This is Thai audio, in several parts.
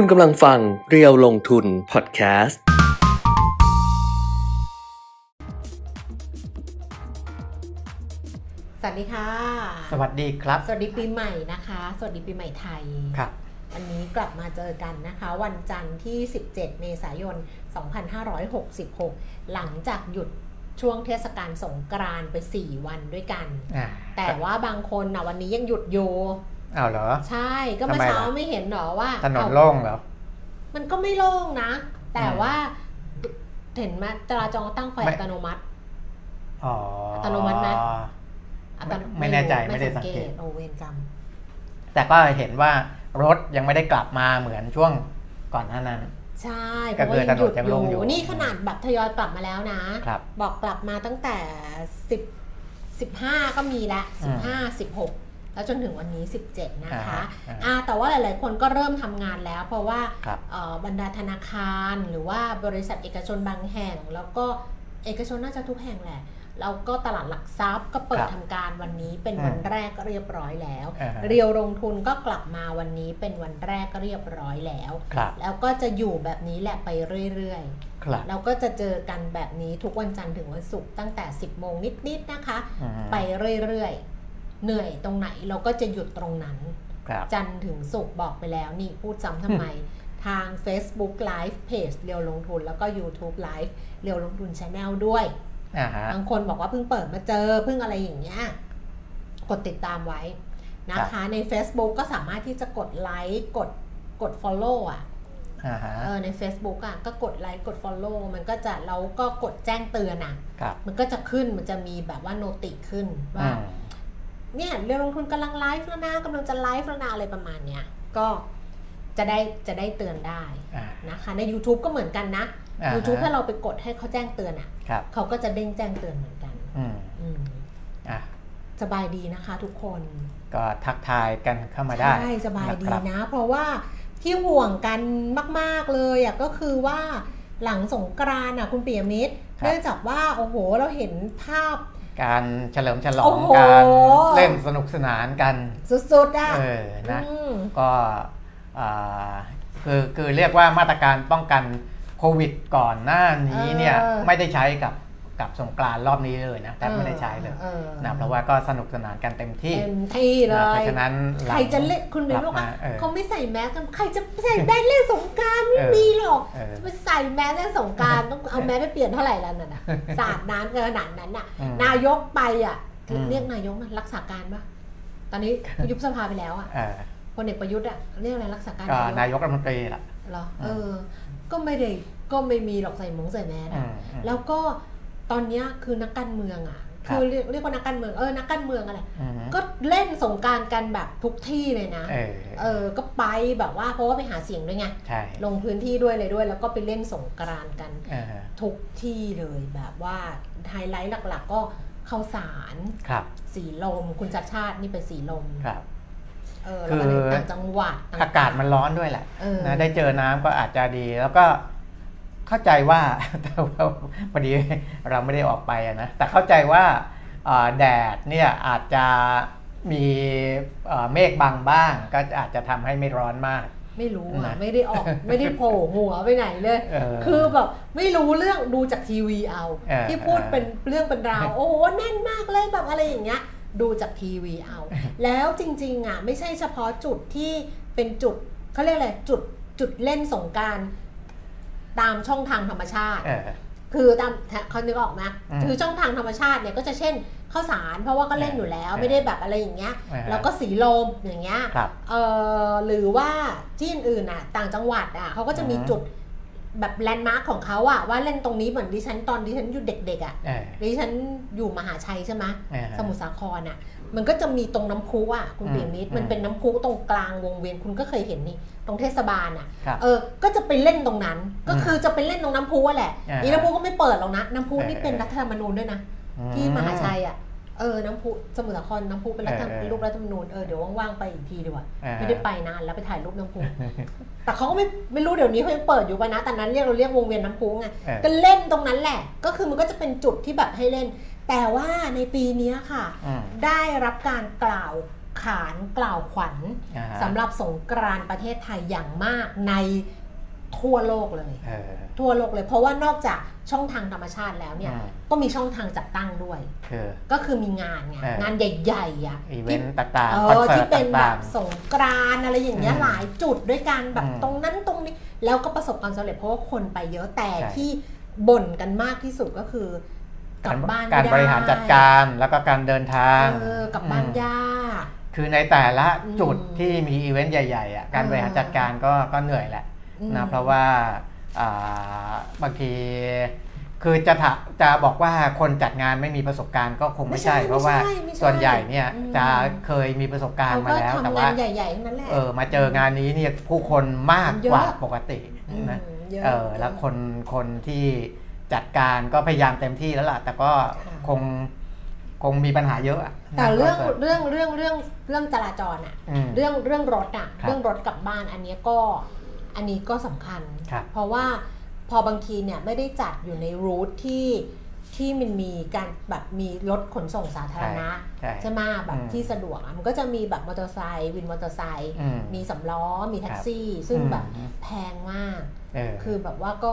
คุณกำลังฟังเรียวลงทุนพอดแคสต์ สวัสดีค่ะ สวัสดีครับ สวัสดีปีใหม่นะคะ สวัสดีปีใหม่ไทยครับ วันนี้กลับมาเจอกันนะคะ วันจันทร์ที่ 17 เมษายน 2566 หลังจากหยุดช่วงเทศกาลสงกรานต์ไป 4 วันด้วยกันอ่าแต่ว่าบางคนนะวันนี้ยังหยุดอยู่ อ้าวเหรอ ใช่ก็เมื่อทำไมล่ะเช้าไม่เห็นหรอว่า ถนนเอ้าโล่งเหรอ มันก็ไม่โล่งนะ แต่อืมว่าเห็นไหมจราจรตั้งไฟไม่อัตโนมัติอ๋ออัตโนมัติไหมอัตโนไม่แน่ใจรู้ไม่ได้สังเกตโอเวนกรรม แต่ก็เห็นว่ารถยังไม่ได้กลับมาเหมือนช่วงก่อนหน้านั้น ใช่เพก็ราะคืว่าอยังหยุดถนนยังอโล่ยู่งอยู่ นี่ขนาดแบบทยอยกลับมาแล้วนะครับบอกกลับมาตั้งแต่สิบสิบห้าก็มีละอืสิบมห้าสิบหก แล้วจนถึงวันนี้สิบเจ็ดนะคะอ่าอ่าแต่ว่าหลาย ๆ คนก็เริ่มทำงานแล้ว เพราะว่าครับเอ่อบรรดาธนาคารหรือว่าบริษัทเอกชนบางแห่ง แล้วก็เอกชนน่าจะทุกแห่งแหละแล้วก็ตลาดหลักทรัพย์ก็เปิดครับทำการวันนี้เป็นอืมวันแรกเรียบร้อยแล้วอ่าฮะเรียวลงทุนก็กลับมาวันนี้เป็นวันแรกเรียบร้อยแล้วครับแล้วก็จะอยู่แบบนี้แหละไปเรื่อยครับๆเราก็จะเจอกันแบบนี้ทุกวันจันทร์ถึงวันศุกร์ตั้งแต่ 10 โมงนิดๆนะคะอืมไปเรื่อยๆ เหนื่อยตรงไหนเราก็จะหยุดตรงนั้นครับจันทร์ถึงศุกร์บอกไปแล้วนี่พูดซ้ำทำไม ทาง Facebook Live Page เรียวลงทุน แล้วก็ YouTube Live เรียวลงทุน Channel ด้วยอ่าฮะบางคนบอกว่าเพิ่งเปิดมาเจอเพิ่งอะไรอย่างเงี้ยกดติดตามไว้นะคะใน Facebook ก็สามารถที่จะกดไลค์กดกด Follow อะอ่าฮะเออใน Facebook อะก็กดไลค์กด Follow มันก็จะเราก็กดแจ้งเตือนอะครับมันก็จะขึ้นมันจะมีแบบว่าโนติขึ้นอืว่าม เนี่ยเรื่องลงทุนกำลังไลฟ์แล้วนะกำลังจะไลฟ์แล้วนะอะไรประมาณเนี้ยก็จะได้จะได้เตือนได้อ่านะคะใน YouTube ก็เหมือนกันนะอ่าฮะ YouTube ถ้าเราไปกดให้เขาแจ้งเตือนอะครับเขาก็จะเด้งแจ้งเตือนเหมือนกันอืมอืมอะสบายดีนะคะทุกคน ก็ทักทายกันเข้ามาได้ใช่สบายดีนะครับนะ เพราะว่าที่ห่วงกันมาก ๆเลยอะก็คือว่าหลังสงกรานต์อะคุณปิยมิตรครับเนื่องจากว่าโอ้โหเราเห็นภาพ การเฉลิมฉลอโอ้งโห การเล่นสนุกสนานกัน สุดๆอะเออนะอืม ก็อ่าคือคือเรียกว่ามาตรการป้องกันโควิดก่อนหน้านี้เนี่ยเออ ไม่ได้ใช้กับ กับสงกรานต์รอบนี้เลยนะแต่ไม่ได้ใช้เลยออนะเพราะว่าก็สนุกสนานกันเต็มที่เต็มที่เลนะเพยราะฉะนั้นหใคงรจะเล่นคุณเบนกบอกลัว่ามาเออเขาไม่ใส่แมสกันใครจะใส่แมสเล่นสงกรารไม่เออมีหรอกเออไปใส่แมสเล่นสงกรารต้องเอาแมสไปเปลี่ยนเท่าไหร่แล้วน่ะนะสาดน้ำกันขนาดนั้นน่ะอืมนายกไปอะอืมเรียกนายกนะรักษาการปะตอนนี้ยุบสภาไปแล้วอะเออพลเอกประยุทธ์อะเรียกอะไรรักษาการก็นายกนายกรัฐมนตรีล่ะเหรออืมเออ ก็ไม่ได้ก็ไม่มีหรอกใส่หมงใส่แมสอือะมอืมแล้วก็ ตอนเนี้ยคือนักการเมืองอะครับคือเรียกเรียกว่านักการเมืองเออนักการเมืองอะไรอืมก็เล่นสงกรารกันแบบทุกที่เลยนะเออเออก็ไปแบบว่าเพราะว่าไปหาเสียงด้วยไงใช่ลงพื้นที่ด้วยเลยด้วย แล้วก็ไปเล่นสงกรานต์กันเออทุกที่เลยแบบว่าไฮไลท์หลัก ๆ ก็ข้าวสารครับสีลม คุณชัดชาตินี่ไปสีลมครับเออแล้วก็ในคือต่างจังหวัดต่งๆอากาศมันร้อนด้วยแหละเออนะได้เจอน้ำก็อาจจะดีแล้วก็ เข้าใจว่าแต่ว่าพอดีเราไม่ได้ออกไปอะนะแต่เข้าใจว่าเอ่อแดดเนี่ยอาจจะมีเอ่อเมฆบังบ้าง ก็อาจจะทำให้ไม่ร้อนมาก ไม่รู้อะนะไม่ได้ออกไม่ได้โผล่หัวไปไหนเลยเออคือแบบไม่รู้เรื่องดูจากทีวีเอาเออที่พูดเออเป็นเรื่องเป็นราวโอ้โหแน่นมากเลยแบบอะไรอย่างเงี้ย ดูจากทีวีเอา แล้วจริงๆอะไม่ใช่เฉพาะจุดที่เป็นจุดเขาเรียกอะไรจุดจุดเล่นสงกราร ตามช่องทางธรรมชาติเออคือตามเขานึกออกไหมอืมคือช่องทางธรรมชาติเนี่ยก็จะเช่นข้าวสารเพราะว่าก็เล่นอยู่แล้วเออไม่ได้แบบอะไรอย่างเงี้ยเออแล้วก็สีลมอย่างเงี้ยครับเออหรือว่าที่อื่นๆอะต่างจังหวัดอะเขาก็จะมีอืมจุดแบบแลนด์มาร์คของเขาอะว่าเล่นตรงนี้เหมือนดิฉันตอนดิฉันอยู่เด็กๆอะเออดิฉันอยู่มหาชัยใช่ไหมเออสมุทรสาครอะ มันก็จะมีตรงน้ำพุอะคุณอืมเปียมิตรอืมมันเป็นน้ำพุตรงกลางวงเวียนคุณก็เคยเห็นนี่ตรงเทศบาลอะครับเออก็จะไปเล่นตรงนั้น ก็คือจะไปเล่นตรงน้ำพุอะแหละอ่านี่น้ำพุก็ไม่เปิดหรอกนะน้ำพุนี่เออเป็นรัฐธรรมนูญด้วยนะที่มหาชัยอะเออน้ำพุสมุทรสาครน้ำพุเป็นรัฐธรรมเออเป็นรูปรัฐธรรมนูญเออเดี๋ยวว่างๆไปอีกทีดีกว่าเออไม่ได้ไปนานแล้วไปถ่ายรูปน้ำพุแต่เขาก็ไม่ไม่รู้เดี๋ยวนี้เขายังเปิดอยู่ป่ะนะแต่นั้นเรียกเราเรียกวงเวียนน้ำพุไงเออก็เล่นตรงนั้นแหละ ก็คือมันก็จะเป็นจุดที่แบบให้เล่น แต่ว่าในปีเนี้ยค่ะอืมได้รับการกล่าวขานกล่าวขวัญอ่าฮะสำหรับสงกรานต์ประเทศไทยอย่างมากในทั่วโลกเลยเออทั่วโลกเลย เพราะว่านอกจากช่องทางธรรมชาติแล้วเนี่ยอืมก็มีช่องทางจัดตั้งด้วยคือก็คือมีงานไงเอองานใหญ่ๆอะอีเวที่นต์ต่างเอๆคอนอเสิที่ร์ตเป็นแบต่าบงสงกรานต์อะไรอย่างเงี้ยอืมหลายจุดด้วยกันแบบอืมตรงนั้นตรงนี้ แล้วก็ประสบความสำเร็จเพราะว่าคนไปเยอะแต่ใช่ที่บ่นกันมากที่สุดก็คือๆ กลับบ้านการไม่ได้บริหารจัดการแล้วก็การเดินทางเออกลับบ้านอืมยากคือในแต่ละจุดอืมที่มีอีเวนต์ใหญ่ๆอะการบริหารจัดการก็ก็เหนื่อยแหละอืมนะเพราะว่าอ่าบางทีคือจะถะจะบอกว่าคนจัดงานไม่มีประสบการณ์ก็คงไม่ใช่ไม่ใช่เพราะว่าไม่ใช่ไม่ใช่ส่วนใหญ่เนี่ยอืมจะเคยมีประสบการเขาณ์มาก็แล้วแต่ทำว่างานใหญ่ๆทั้งนั้นแหละเออมาเจองานนี้เนี่ยผู้คนมากเยอะกว่าปกติอืมนะยะเออแล้วคนคนที่ จัดการก็พยายามเต็มที่แล้วล่ะ แต่ก็ค่ะคงคงมีปัญหาเยอะอะแต่เรื่องนะเรื่องเรื่องเรื่องเรื่องจราจรอะอืมเรื่องเรื่องรถอะครับเรื่องรถกลับบ้านอันเนี้ยก็อันนี้ก็สำคัญครับเพราะว่าพอบางทีเนี่ยไม่ได้จัดอยู่ในรูทที่ ที่มันมีการแบบมีรถขนส่งสาธารณะใช่ใช่ไหมแบบอืมที่สะดวกอะมันก็จะมีแบบมอเตอร์ไซค์วินมอเตอร์ไซค์อืมมีสามล้อมีแท็กซี่ ซึ่งอืมแบบแพงมากเออคือแบบว่าก็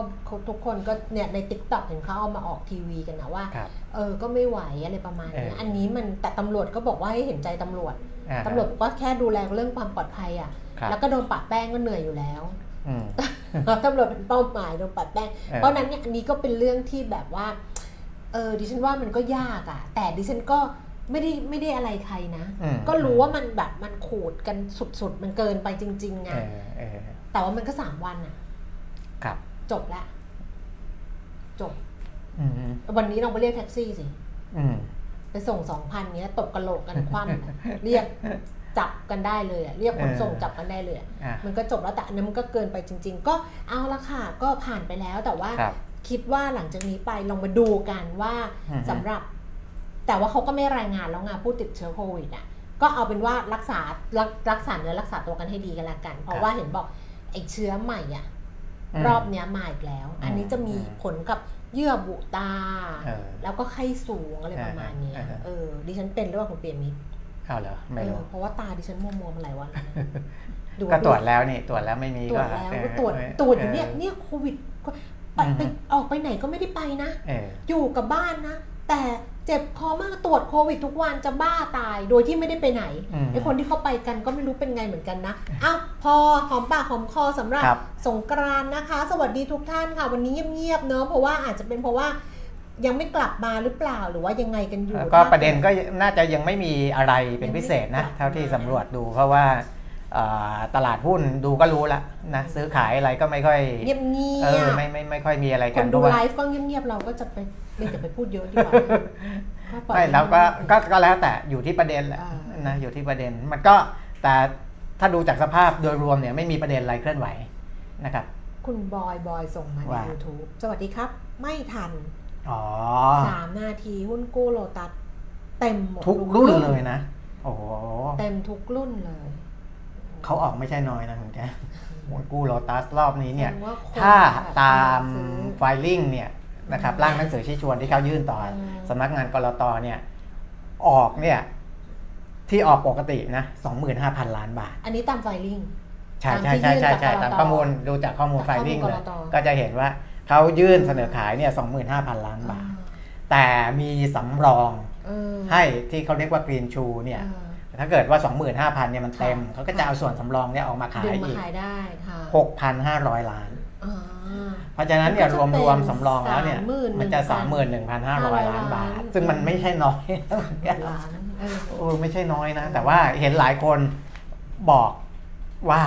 ทุกคนก็เนี่ยในติ๊กต็อกเห็นเขาเอามาออกทีวีกันนะว่าครับเออก็ไม่ไหวอะไรประมาณนี้เอออัอันนี้มันแต่ตำรวจก็บอกว่าให้เห็นใจตำรวจอ่าตำรวจบอกว่าแค่ดูแลเรื่องความปลอดภัยอะครับแล้วก็โดนปะแป้งก็เหนื่อยอยู่แล้วอืมตำรวจเป็นเป้าหมายโดนปะแป้งเออเพราะฉะนั้นเนี่ยอันนี้ก็เป็นเรื่องที่แบบว่า เออดิฉันว่ามันก็ยากอะ แต่ดิฉันก็ไม่ได้ไม่ได้อะไรใครนะอืมก็รู้ว่ามันแบบมันขูดกันสุดๆ มันเกินไปจริงๆไงเออเออแต่ว่ามันก็สามวันอะ ครับ จบละจบอืมวันนี้ลองไปเรียกแท็กซี่สิอืมไปส่งสองพันเนี้ยตบกระโหลกกันคว่ำอะเรียกจับกันได้เลยอะเรียกขนส่งเออจับกันได้เลยอะอะมันก็จบแล้วแต่อันนั้นมันก็เกินไปจริง ๆ ก็เอาละค่ะ ก็ผ่านไปแล้วแต่ว่า ครับคิดว่าหลังจากนี้ไปลองมาดูกันว่าอือฮึสำหรับ แต่ว่าเขาก็ไม่รายงานแล้วไงผู้ติดเชื้อโควิดอะก็เอาเป็นว่ารักษารักรักษาเนื้อรักษาตัวกันให้ดีกันละกัน เพราะว่าเห็นบอกไอ้เชื้อใหม่อะมรอบเนี้ยมาอีกแล้ว อันนี้จะมีอืมผลกับเยื่อบุตาเออแล้วก็ไข้สูงอะไรประมาณเนี้ยเออเออเออดิฉันเป็นหรือเปล่าคุณเปียมิตรเอาเหรอไม่เอรู้อเพราะว่าตาดิฉันมัวมัวๆมาหลายวันแล้วนะดูก็ตรวจแล้วนี่ตรวจแล้วไม่มีตรวจก็แล้วเออก็ตรวจเออตรวจอยู่เนี่ยเออเนี่ยโควิดก็ ไปอือฮึไปออกไปไหนก็ไม่ได้ไปนะเอออยู่กับบ้านนะ แต่เจ็บคอมากตรวจโควิดทุกวันจะบ้าตายโดยที่ไม่ได้ไปไหนอืมไอคนที่เขาไปกันก็ไม่รู้เป็นไงเหมือนกันนะอ้าวพอหอมปากหอมคอสำหรับครับสงกรานต์นะคะ สวัสดีทุกท่านค่ะ วันนี้เงียบๆเนอะเพราะว่าอาจจะเป็นเพราะว่ายังไม่กลับมาหรือเปล่าหรือว่ายังไงกันอยู่แล้วก็ประเด็นก็น่าจะยังไม่มีอะไรเป็นพิเศษนะยังไม่เท่าที่กลับมาสำรวจดูเพราะว่าเอ่อ ตลาดหุ้นดูก็รู้แล้วนะซื้อขายอะไรก็ไม่ค่อยเงียบเงีเอยอบไม่ไม่ไม่ค่อยมีอะไรคกันนเพดูราะว่าไลฟ์ก็เงียบๆเราก็จะไปไม่จะไปพูดเยอะดีกว่าปล่อยไม่ให้แล้วก็ก็ก็แล้วแต่อยู่ที่ประเด็นแหละอ่านนะอยู่ที่ประเด็นมันก็แต่ถ้าดูจากสภาพโดยรวมเนี่ยไม่มีประเด็นอะไรเคลื่อนไหวนะครับ คุณบอยบอยส่งมาในว่า YouTube สวัสดีครับ ไม่ทันอ๋อสามนาทีหุ้นกู้โลตัสเต็มหมดทุกรุ่นเลยนะโอ้โหเต็มทุกรุ่นเลย เขาออกไม่ใช่น้อยนะคุณแกหวยกู้โลตัสรอบนี้เนี่ยแสดงว่าคนถ้าตามซื้อไฟลิ่งเนี่ยนะครับร่างหนังสือชี้ชวนที่เขายื่นต่ออมสำนักงานกรตเนี่ย ออกเนี่ย ที่ออกปกตินะ25,000ล้านบาท อันนี้ตามไฟลิ่งใช่ตามใช่ที่ใช่ยื่นใช่กับใช่กรตตามข้อมูลดูจากข้อมูลจากไฟข้อมูลลิ่งเลยกรตก็จะเห็นว่าเขายื่นเสนอขายเนี่ย25,000ล้านบาท แต่มีสำรองเออให้ที่เขาเรียกว่ากรีนชูเนี่ยเออ ถ้าเกิดว่า 25,000เนี่ยมันเต็มค่ะเขาก็จะเอาส่วนสำรองเนี่ยออกมาขาดึยงมาอีกขายได้ค่ะ6,500 ล้านอ่าเพราะฉะนั้นเนี่ยก็รจะวมเป็นรวมสำรองแล้วเนี่ย31,000มันจะ 31,500 ล้านบาทล้านซึ่งมันไม่ใช่น้อยล้านเออโอ้ไม่ใช่น้อยนะ แต่ว่าเห็นหลายคนบอกว่า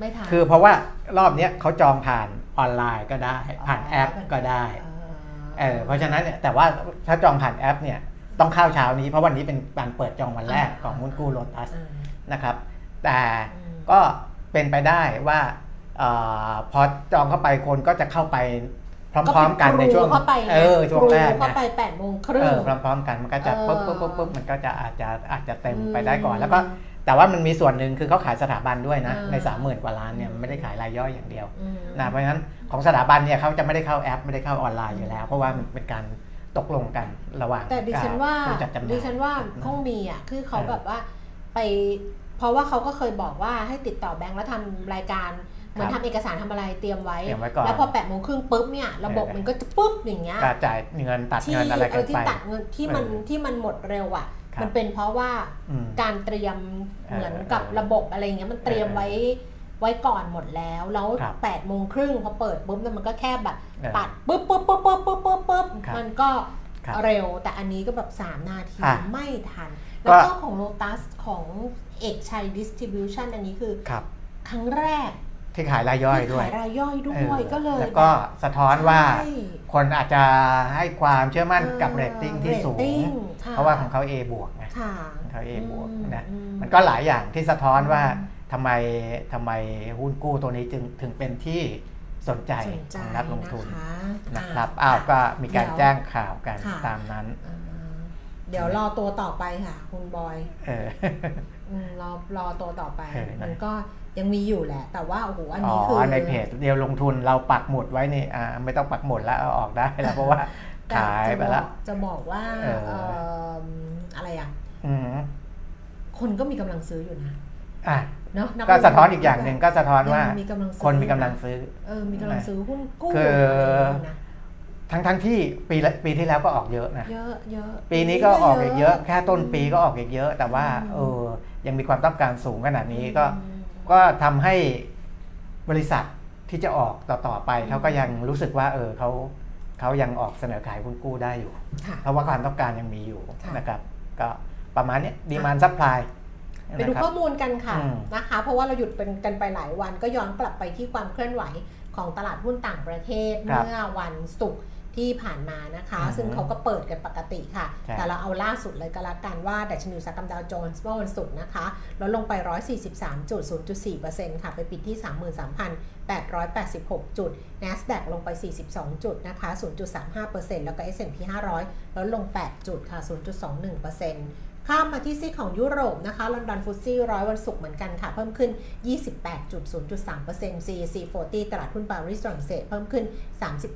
ไม่ทันคือเพราะว่ารอบเนี้ยเขาจองผ่านออนไลน์ก็ได้ ผ่านแอปก็ได้เออเพราะฉะนั้นเนี่ยแต่ว่าถ้าจองผ่านแอปเนี่ย ต้องเข้าเช้านี้เพราะวันนี้เป็นการเปิดจองวันแรกของหุ้นกู้โลตัสอ่านะครับ แต่อืมก็เป็นไปได้ว่าเออพอจองเข้าไปคนก็จะเข้าไปพร้อมๆกันในช่วงเข้าไปเออช่วงแรกเข้านะไปแปดโมงครึ่เองอพร้อมๆกันมันก็จะเออปุ๊บปุ๊บปุ๊บปุ๊บมันก็จะอาจจะอาจจะเต็มอืมไปได้ก่อนแล้วก็แต่ว่ามันมีส่วนหนึ่งคือเขาขายสถาบันด้วยนะเออในสามหมื่นกว่าล้านเนี่ยอืมมันไม่ได้ขายรายย่อยอย่างเดียวอืมนะเพราะฉะนั้นของสถาบันเนี่ยเขาจะไม่ได้เข้าแอป ไม่ได้เข้าออนไลน์อยู่แล้ว เพราะว่ามันเป็นการ ตกลงกันระหว่างแต่ดิฉันว่าผู้จัดจำหน่ายดิฉันว่าคงมีอะคือเขาเออแบบว่าไป เพราะว่าเขาก็เคยบอกว่าให้ติดต่อแบงค์แล้วทำรายการเหมือนครัทำบเอกสารทำอะไรเตรียมไว้เตรียมไว้ก่อนแล้วพอแปดโมงครึ่งปุ๊บเนี่ยระบบเออมันก็จะปุ๊บอย่างเงี้ยก็จ่ายเงินตัดที่เงินอะไรเอกันอที่ไปตัดเงินที่มันเออที่มันหมดเร็วอะครับมันเป็นเพราะว่าอืมการเตรียมเออเหมือนกับเออระบบอะไรเงี้ยมันเตรียมเออไว้ ไว้ก่อนหมดแล้ว แล้วครับ8ปดโมงครึ่งพอเปิดปุ๊บเนี่ยมันก็แค่แบบเออตัดปุ๊บปุ๊บปุ๊บปุ๊บปุ๊บปุ๊บปุ๊บครับมันก็ครับเร็วแต่อันนี้ก็แบบ 3 นาทีอะไม่ทันก็แล้วก็ของ Lotus ของเอกชัย Distribution อันนี้คือครับครั้งแรกที่ขายรายย่อยด้วยขายรายย่อยด้เอวยอก็เลย แล้วก็สะท้อนว่าใช่คนอาจจะให้ความเชื่อมั่นกับออเรตติ้งที่สูงเรตติ้งค่เพราะว่าของเขา A บวกไงค่ะของเขา A บวกนะอืมันก็หลายอย่างที่สะท้อนว่าอืม ทำไมทำไมหุ้นกู้ตัวนี้จึงถึงเป็นที่สนใจสนใจของนักลงทุนนะนะครับอ้าวก็มีการเดี๋ยวแจ้งข่าวกันค่ะตามนั้นอ่าเดี๋ยวรอตัวต่อไปค่ะ คุณบอยเอออืมรอรอตัวต่อไปเออนะมันก็ยังมีอยู่แหละ แต่ว่าโอ้โหอันอ๋อนี้คือในเพจเดียวลงทุนเราปักหมุดไว้นี่อ่าไม่ต้องปักหมุดแล้วเอาออกได้แล้วเพราะว่าแต่ขายจะไปบแล้อวกจะบอกว่าเออเอิ่มอะไรอะอืมคนก็มีกำลังซื้ออยู่นะ อะเนาะนัก็ลงทุสะท้อนอีกอย่างหนึ่งก็สะท้อนว่ายังมีกำลังซื้อคนมีกำลังซื้อเออมีกำลังซื้อหุ้นกู้คืออะไรอย่างเงี้ยนะทั้งทั้งที่ปีละปีที่แล้วก็ออกเยอะนะเยอะเยอะปีนี้ก็ออกอีกเยอะ แค่ต้นปีก็ออกอีกเยอะ แต่ว่าอืมเออยังมีความต้องการสูงขนาดนี้ก็อืมก็ทำให้บริษัทที่จะออกต่อๆไปเขาก็ยังรู้สึกว่า เออเขาเขายังออกเสนอขายหุ้นกู้ได้อยู่ค่ะเพราะว่าความต้องการยังมีอยู่ค่ะนะครับ ก็ประมาณเนี้ demand supply ไปดูข้อมูลกันค่ะอืมนะคะ เพราะว่าเราหยุดเป็นกันไปหลายวัน ก็ย้อนกลับไปที่ความเคลื่อนไหวของตลาดหุ้นต่างประเทศครับเมื่อวันศุกร์ที่ผ่านมานะคะอือฮึซึ่งเขาก็เปิดกันปกติค่ะใช่แต่เราเอาล่าสุดเลยก็แล้วกันว่าดัชนีอุตสาหกรรมดาวโจนส์เมื่อวันศุกร์นะคะลดลงไป 143.0.4%ค่ะไปปิดที่ 33,886 จุด NASDAQ ลงไป 42 จุดนะคะ 0.35%แล้วก็ S&P 500 ลดลง 8 จุดค่ะ 0.21% ข้ามมาที่ซีของยุโรปนะคะลอนดอนฟุตซี่ร้อยวันศุกร์เหมือนกันค่ะ เพิ่มขึ้น 28.0.3% CAC 40 ตลาดหุ้นปารีสฝรั่งเศสเพิ่มขึ้น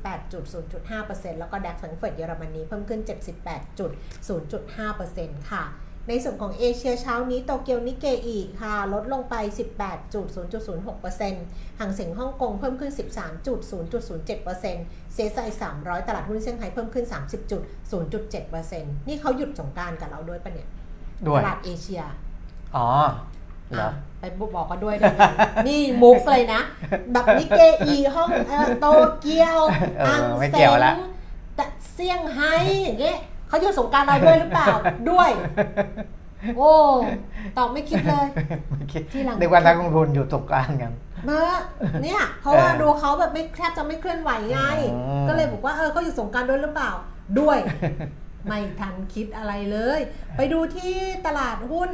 38.0.5%แล้วก็ดัคสังเฟิร์ตเยอรมนีเพิ่มขึ้น 78.0.5%ค่ะในส่วนของเอเชียเช้านี้โตเกียวนิเกอีค่ะ ลดลงไป 18.0.06%ห่างเสียงฮ่องกงเพิ่มขึ้น 13.0.07%เซซาย300 ตลาดหุ้นเซี่ยงไฮ้เพิ่มขึ้น 30.0.7%นี่เขาหยุดสงการกับเราด้วยปะเนี่ย ด้วย ตลาดเอเชียอ๋อเหรออะไปบอกกันด้วยได้ไหมนี่มุกเลยนะ แบบนิเกอีห้องเอ่อโตเกียวเอออังไม่เซเกี่ยวละงแต่เซี่ยงไฮ้อย่างเงี้ยเขาหยุดสงกรารเราด้วยหรือเปล่าด้วย โอ้ตอบไม่คิดเลยไม่คิดที่หลังนึกว่านักลงทุนอยู่ตกกลางกันเนอะเนี่ย เพราะว่าเออดูเขาแบบไม่แทบจะไม่เคลื่อนไหวไงอืมก็เลยบอกว่าเออเขาอยู่สงกรารด้วยหรือเปล่า ด้วย ไม่ทันคิดอะไรเลย ไปดูที่ตลาดหุ้น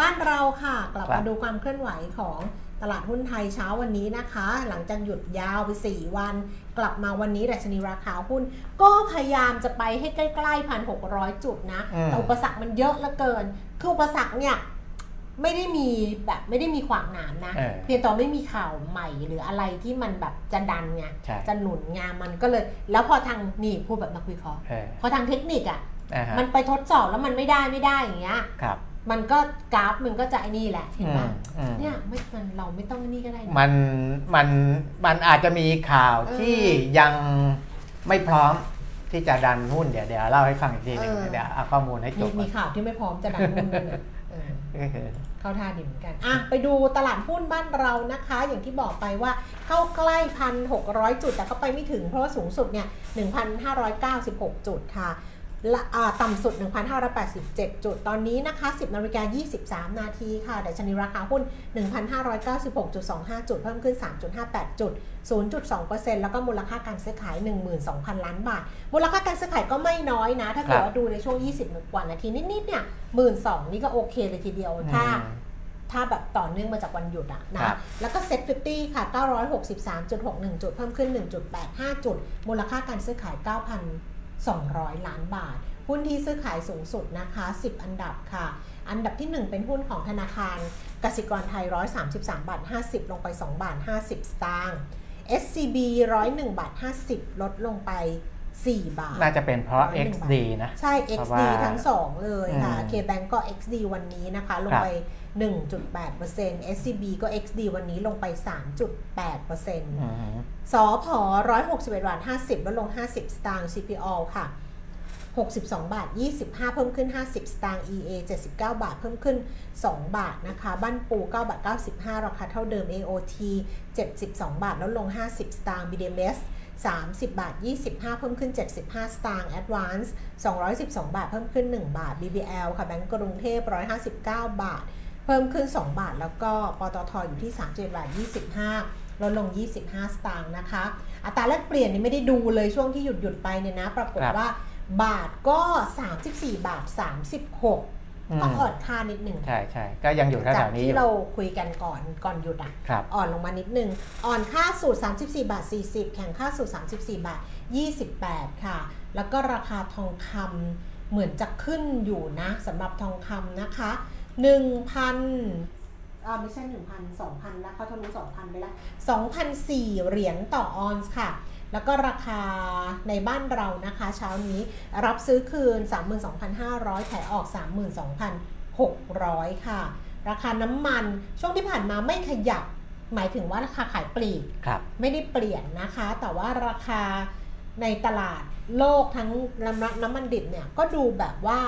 บ้านเราค่ะ กลับครัมาบดูความเคลื่อนไหวของตลาดหุ้นไทยเช้าวันนี้นะคะ หลังจากหยุดยาวไป 4 วัน กลับมาวันนี้ดัชนีราคาหุ้น ก็พยายามจะไปให้ใกล้ๆพันหกจุดนะอืมแต่อุปสรรคมันเยอะเหลือเกิน คืออุปสรรคเนี่ยไม่ได้มีแบบไม่ได้มีขวางหนามนะเออเพียงแต่ไม่มีข่าวใหม่หรืออะไรที่มันแบบจะดันไงใช่จะหนุนงานมันก็เลย แล้วพอทางนี่พูดแบบนักวิเคราะห์เออพอทางเทคนิคอะ่ะอ่าฮะ มันไปทดสอบแล้วมันไม่ได้ไม่ได้อย่างเงี้ยครับมันก็กราฟมันก็จะไอ้นี่แหละเห็นอืไหมมอืมเนี่ยไม่มันเราไม่ต้องนี่ก็ได้นะมันมันมันอาจจะมีข่าวเออที่ยังไม่พร้อมที่จะดันหุ้นเดี๋ยวเดี๋ยวเล่าให้ฟังอีกทีหนึงเออเดี๋ยวเอาข้อมูลให้จมีบมีข่าวที่ไม่พร้อมจะดันหุ้นด้วยนะเออเออเข้าท่าดีเหมือนกันอะไปดูตลาดหุ้นบ้านเรานะคะ อย่างที่บอกไปว่าเข้าใกล้พันหกจุดแต่ก็ไปไม่ถึงเพราะว่าสูงสุดเนี่ย1,596จุดค่ะและอ่า ต่ำสุด 1,587 จุด ตอนนี้นะคะ 10นาฬิกา23 นาทีค่ะดัชนีราคาหุ้น 1,596.25 จุด เพิ่มขึ้น 3.58 จุด 0.2%แล้วก็มูลค่าการซื้อขาย 12,000 ล้านบาท มูลค่าการซื้อขายก็ไม่น้อยนะ ถ้าเกิดว่าดูในช่วง 20กว่านาทีนิดๆเนี่ย12,000นี่ก็โอเคเลยทีเดียวถ้าอืมถ้าแบบต่อเนื่องมาจากวันหยุดอะครันะบแล้วก็เซ็ต50ค่ะ 963.61 จุด เพิ่มขึ้น 1.85 จุด มูลค่าการซื้อขาย 9,200 ล้านบาท หุ้นที่ซื้อขายสูงสุดนะคะ 10 อันดับค่ะ อันดับที่ 1 เป็นหุ้นของธนาคารกสิกรไทย 133 บาท 50 ลงไป 2 บาท 50 สตางค์ SCB 101 บาท 50 ลดลงไป 4 บาท น่าจะเป็นเพราะร้อยหนึ่ง XD นะ ใช่เพราะ XD ว่าทั้ง 2 เลยค่ะอืม KBank ก็ XD วันนี้นะคะ ลงไป 1.8% SCB ก็ XD วันนี้ลงไป 3.8%อืมสอพอ161บาท50 ลดลง 50 สตางค์ CPO ค่ะ 62 บาท 25 เพิ่มขึ้น 50 สตางค์ EA 79 บาท เพิ่มขึ้น 2 บาทนะคะ บ้านปู 9 บาท 95 ราคาเท่าเดิม AOT 72 บาท ลดลง 50 สตางค์ BDMs 30 บาท 25 เพิ่มขึ้น 75 สตางค์ Advance 212 บาท เพิ่มขึ้น 1 บาท BBL ค่ะ แบงก์กรุงเทพ 159 บาท เพิ่มขึ้น 2 บาท แล้วก็ปตทอยู่ที่37บาท25ลดลง 25 สตางค์นะคะ อัตราแลกเปลี่ยนนี่ไม่ได้ดูเลยช่วงที่หยุดหยุดๆไปเนี่ยนะ ปรากฏครับว่าบาทก็ 34 บาท 36อืมก็อ่อนค่านิดหนึ่งใช่ใช่ก็ยังอยู่แถจากวๆนี้อที่ยู่เราคุยกันก่อนก่อนหยุดอะครับอ่อนลงมานิดนึงอ่อนค่าสูตร 34 บาท 40 แข่งค่าสูตร 34 บาท 28 ค่ะ แล้วก็ราคาทองคำเหมือนจะขึ้นอยู่นะสำหรับทองคำนะคะ 1,000อ่าไม่ใช่1,000 2,000แล้วเขาทะลุ2,000ไปแล้ว2,004เหรียญต่อออนซ์ค่ะ แล้วก็ราคาในบ้านเรานะคะ เช้านี้รับซื้อคืน 32,500ขายออก 32,600 ค่ะ ราคาน้ำมันช่วงที่ผ่านมาไม่ขยับ หมายถึงว่าราคาขายปลีกครับไม่ได้เปลี่ยนนะคะ แต่ว่าราคาในตลาดโลกทั้งน้ำน้ำมันดิบเนี่ยก็ดูแบบว่า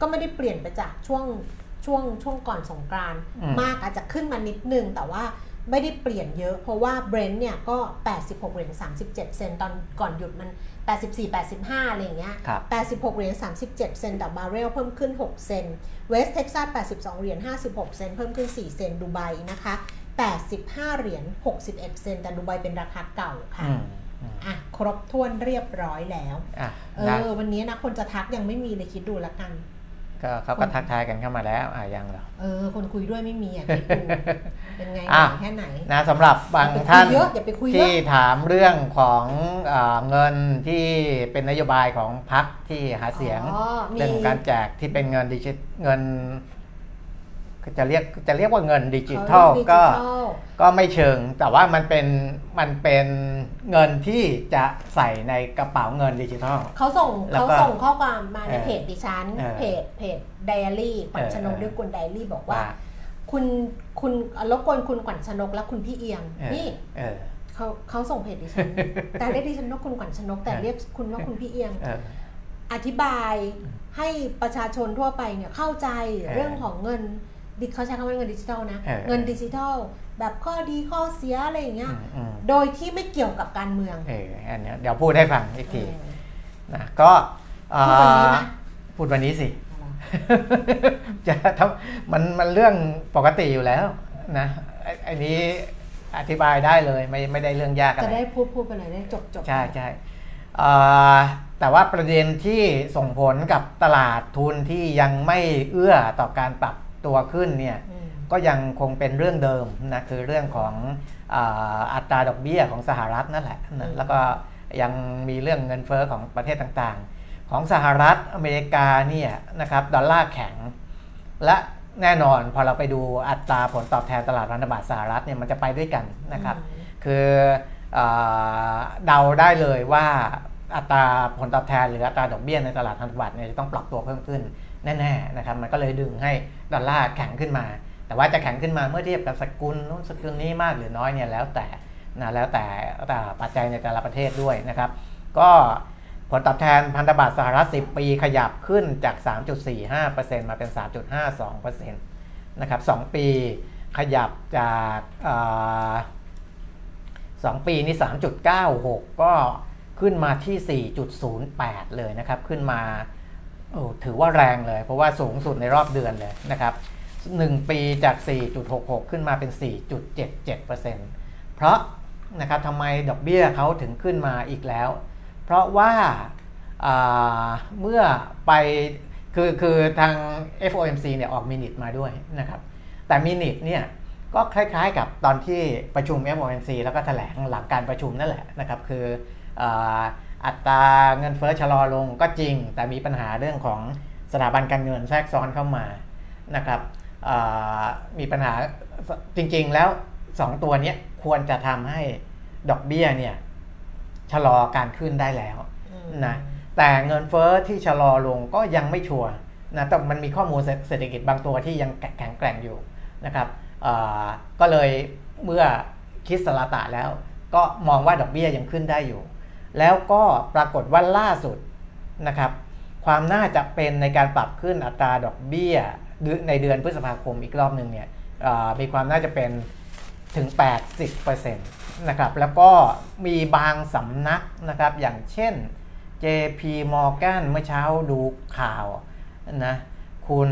ก็ไม่ได้เปลี่ยนไปจากช่วง ช่วงช่วงก่อนสงกรานต์อืมมากอาจจะขึ้นมานิดนึง แต่ว่าไม่ได้เปลี่ยนเยอะ เพราะว่าเบรนท์เนี่ยก็ 86เหรียญ37 เซนต์ตอนก่อนหยุดมัน 84 85 อะไรอย่างเงี้ยครับ86เหรียญ37 เซนต์ต่อบาร์เรลเพิ่มขึ้น 6 เซนต์เวสเท็กซัส82เหรียญ56 เซนต์เพิ่มขึ้น 4 เซนต์ดูไบนะคะ 85เหรียญ61 เซนต์แต่ดูไบเป็นราคาเก่าค่ะอืมอืมอะ ครบถ้วนเรียบร้อยแล้วอะเอนะอวันนี้นะคนจะทักยังไม่มีเลยคิดดูละกัน ก็เขาก็ทักทายกันเข้ามาแล้วอะยังเหรอเออ คนคุยด้วยไม่มีอะคิดดูเป็นไงอะแค่ไหนนะสำหรับบางอย่าไปคุยท่านเยอะอย่าไปคุยเยอะที่ถามเรื่องของเออเงินที่เป็นนโยบายของพรรคที่หาเสียงอ๋อมีเรื่องของการแจกที่เป็นเงินดิจิเงิน จะเรียกจะเรียกว่าเงินดิจิทัลเขาเรียก็ดิจิทัลก็ไม่เชิง แต่ว่ามันเป็นมันเป็นเงินที่จะใส่ในกระเป๋าเงินดิจิทัลเขาส่งแล้วเขาก็ส่งข้อความมาในเออเพจดิฉันเออเพจเพจไดอารี่ขวัญเออชนกเออด้วยกุลไดอารี่บอกว่าว่า คุณคุณรบกวนคุณขวัญชนกและคุณพี่เอียงเออนี่เออเขาเขาส่งเพจดิฉันแต่เรียกดิฉันว่าคุณขวัญชนก แต่เออเรียกคุณว่าคุณพี่เอียงเอออธิบายให้ประชาชนทั่วไปเนี่ยเข้าใจเออเรื่องของเงิน ดิเขาใช้คำว่าเงินดิจิทัลนะเออเงินดิจิทัลแบบข้อดีข้อเสียอะไรอย่างเงี้ยอืมอืมโดยที่ไม่เกี่ยวกับการเมืองเอออันเนี้ยเดี๋ยวพูดให้ฟังอีกทีเออนะก็เอ่อพูดวันนี้ไหมพูดวันนี้สิอะไรจะทำมันมันเรื่องปกติอยู่แล้วนะไอ้ไอันนี้อธิบายได้เลยไม่ไม่ได้เรื่องยากอะจะไรได้พูดพูดไปเลยได้จบจบใช่ใช่เอ่อแต่ว่าประเด็นที่ส่งผลกับตลาดทุนที่ยังไม่เอื้อต่อการปรับ ตัวขึ้นเนี่ยอืมก็ยังคงเป็นเรื่องเดิมนะคือเรื่องของอาอัตราดอกเบี้ยของสหรัฐนั่นแหละนะแล้วก็ยังมีเรื่องเงินเฟอ้อของประเทศต่างๆ ของสหรัฐอเมริกาเนี่ยนะครับดอลลาร์แข็ง และแน่นอนพอเราไปดูอัตราผลตอบแทนตลาดพันธบัตรสหรัฐเนี่ยมันจะไปด้วยกันนะครับ คือเออเดาได้เลยว่าอัตราผลตอบแทนหรืออัตราดอกเบี้ยในตลาดพันธบัตรเนี่ยจะต้องปรับตัวเพิ่มขึ้น แน่ๆนะครับมันก็เลยดึงให้ดอลลาร์แข็งขึ้นมา แต่ว่าจะแข็งขึ้นมาเมื่อเทียบกับสกุลนู้นสกุลนี้มากหรือน้อยเนี่ยแล้วแต่นะแล้วแต่แต่ปัจจัยในแต่ละประเทศด้วยนะครับ ก็ผลตอบแทนพันธบัตรสหรัฐ 10 ปีขยับขึ้นจาก 3.45%มาเป็น 3.52%นะครับ 2 ปีขยับจากเอ่อ2ปีนี่ 3.96 ก็ขึ้นมาที่ 4.08 เลยนะครับ ขึ้นมา ถือว่าแรงเลย เพราะว่าสูงสุดในรอบเดือนเลยนะครับ 1 ปีจาก 4.66 ขึ้นมาเป็น 4.77%เพราะนะครับทำไมดอกเบี้ยเขาถึงขึ้นมาอีกแล้ว เพราะว่าาเมื่อไปคือคือทาง FOMC เนี่ยออกมินิทมาด้วยนะครับ แต่มินิทเนี่ยก็คล้ายๆกับตอนที่ประชุม FOMC แล้วก็แถลงหลังการประชุมนั่นแหละนะครับ คืออ อัตราเงินเฟ้อชะลอลงก็จริง แต่มีปัญหาเรื่องของสถาบันการเงินแทรกซ้อนเข้ามานะครับอ่ามีปัญหาจริงๆแล้ว 2 ตัวเนี้ยควรจะทำให้ดอกเบี้ยเนี่ยชะลอการขึ้นได้แล้วอืมนะแต่เงินเฟ้อที่ชะลอลงก็ยังไม่ชัวร์นะแต่มันมีข้อมูลเศรษฐกิจบางตัวที่ยังแข็งแกร่งอยู่นะครับก็เลยเมื่อคิดสลาตะแล้ว ก็มองว่าดอกเบี้ยยังขึ้นได้อยู่ แล้วก็ปรากฏว่าล่าสุดนะครับ ความน่าจะเป็นในการปรับขึ้นอัตราดอกเบี้ยในเดือนพฤษภาคมอีกรอบหนึ่งเนี่ยมีความน่าจะเป็นถึง 80%นะครับ แล้วก็มีบางสำนักนะครับ อย่างเช่น JP Morgan เมื่อเช้าดูข่าวนะ คุณ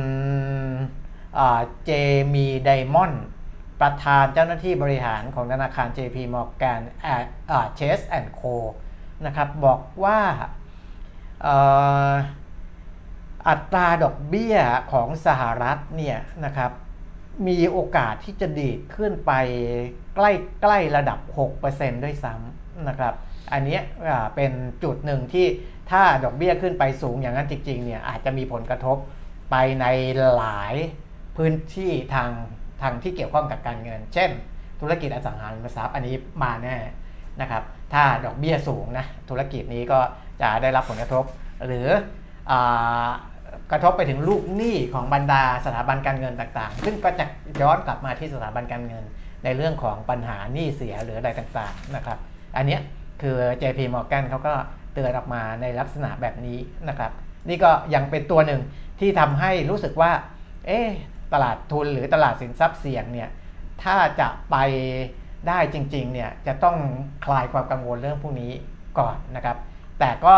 เจมีไดมอนด์ประธานเจ้าหน้าที่บริหารของธนาคาร JP Morgan เชสแอนด์โค นะครับบอกว่าอัตราดอกเบี้ยของสหรัฐเนี่ยนะครับมีโอกาสที่จะดีดขึ้นไปใกล้ใกล้ระดับ 6%ด้วยซ้ำนะครับ อันนี้เป็นจุดหนึ่งที่ถ้าดอกเบี้ยขึ้นไปสูงอย่างนั้นจริงๆเนี่ยอาจจะมีผลกระทบไปในหลายพื้นที่ทางทางที่เกี่ยวข้องกับการเงิน เช่น ธุรกิจอสังหาริมทรัพย์อันนี้มาแน่นะครับ ถ้าดอกเบี้ยสูงนะธุรกิจนี้ก็จะได้รับผลกระทบ หรือกระทบไปถึงลูกหนี้ของบรรดาสถาบันการเงินต่างๆ ซึ่งก็จะย้อนกลับมาที่สถาบันการเงิน ในเรื่องของปัญหาหนี้เสียหรืออะไรต่างๆนะครับ อันนี้คือ JP Morgan เขาก็เตือนออกมาในลักษณะแบบนี้นะครับ นี่ก็ยังเป็นตัวหนึ่งที่ทำให้รู้สึกว่า เอ๊ตลาดทุนหรือตลาดสินทรัพย์เสี่ยงเนี่ย ถ้าจะไป ได้จริงๆเนี่ยจะต้องคลายความกังวลเรื่องพวกนี้ก่อนนะครับ แต่ก็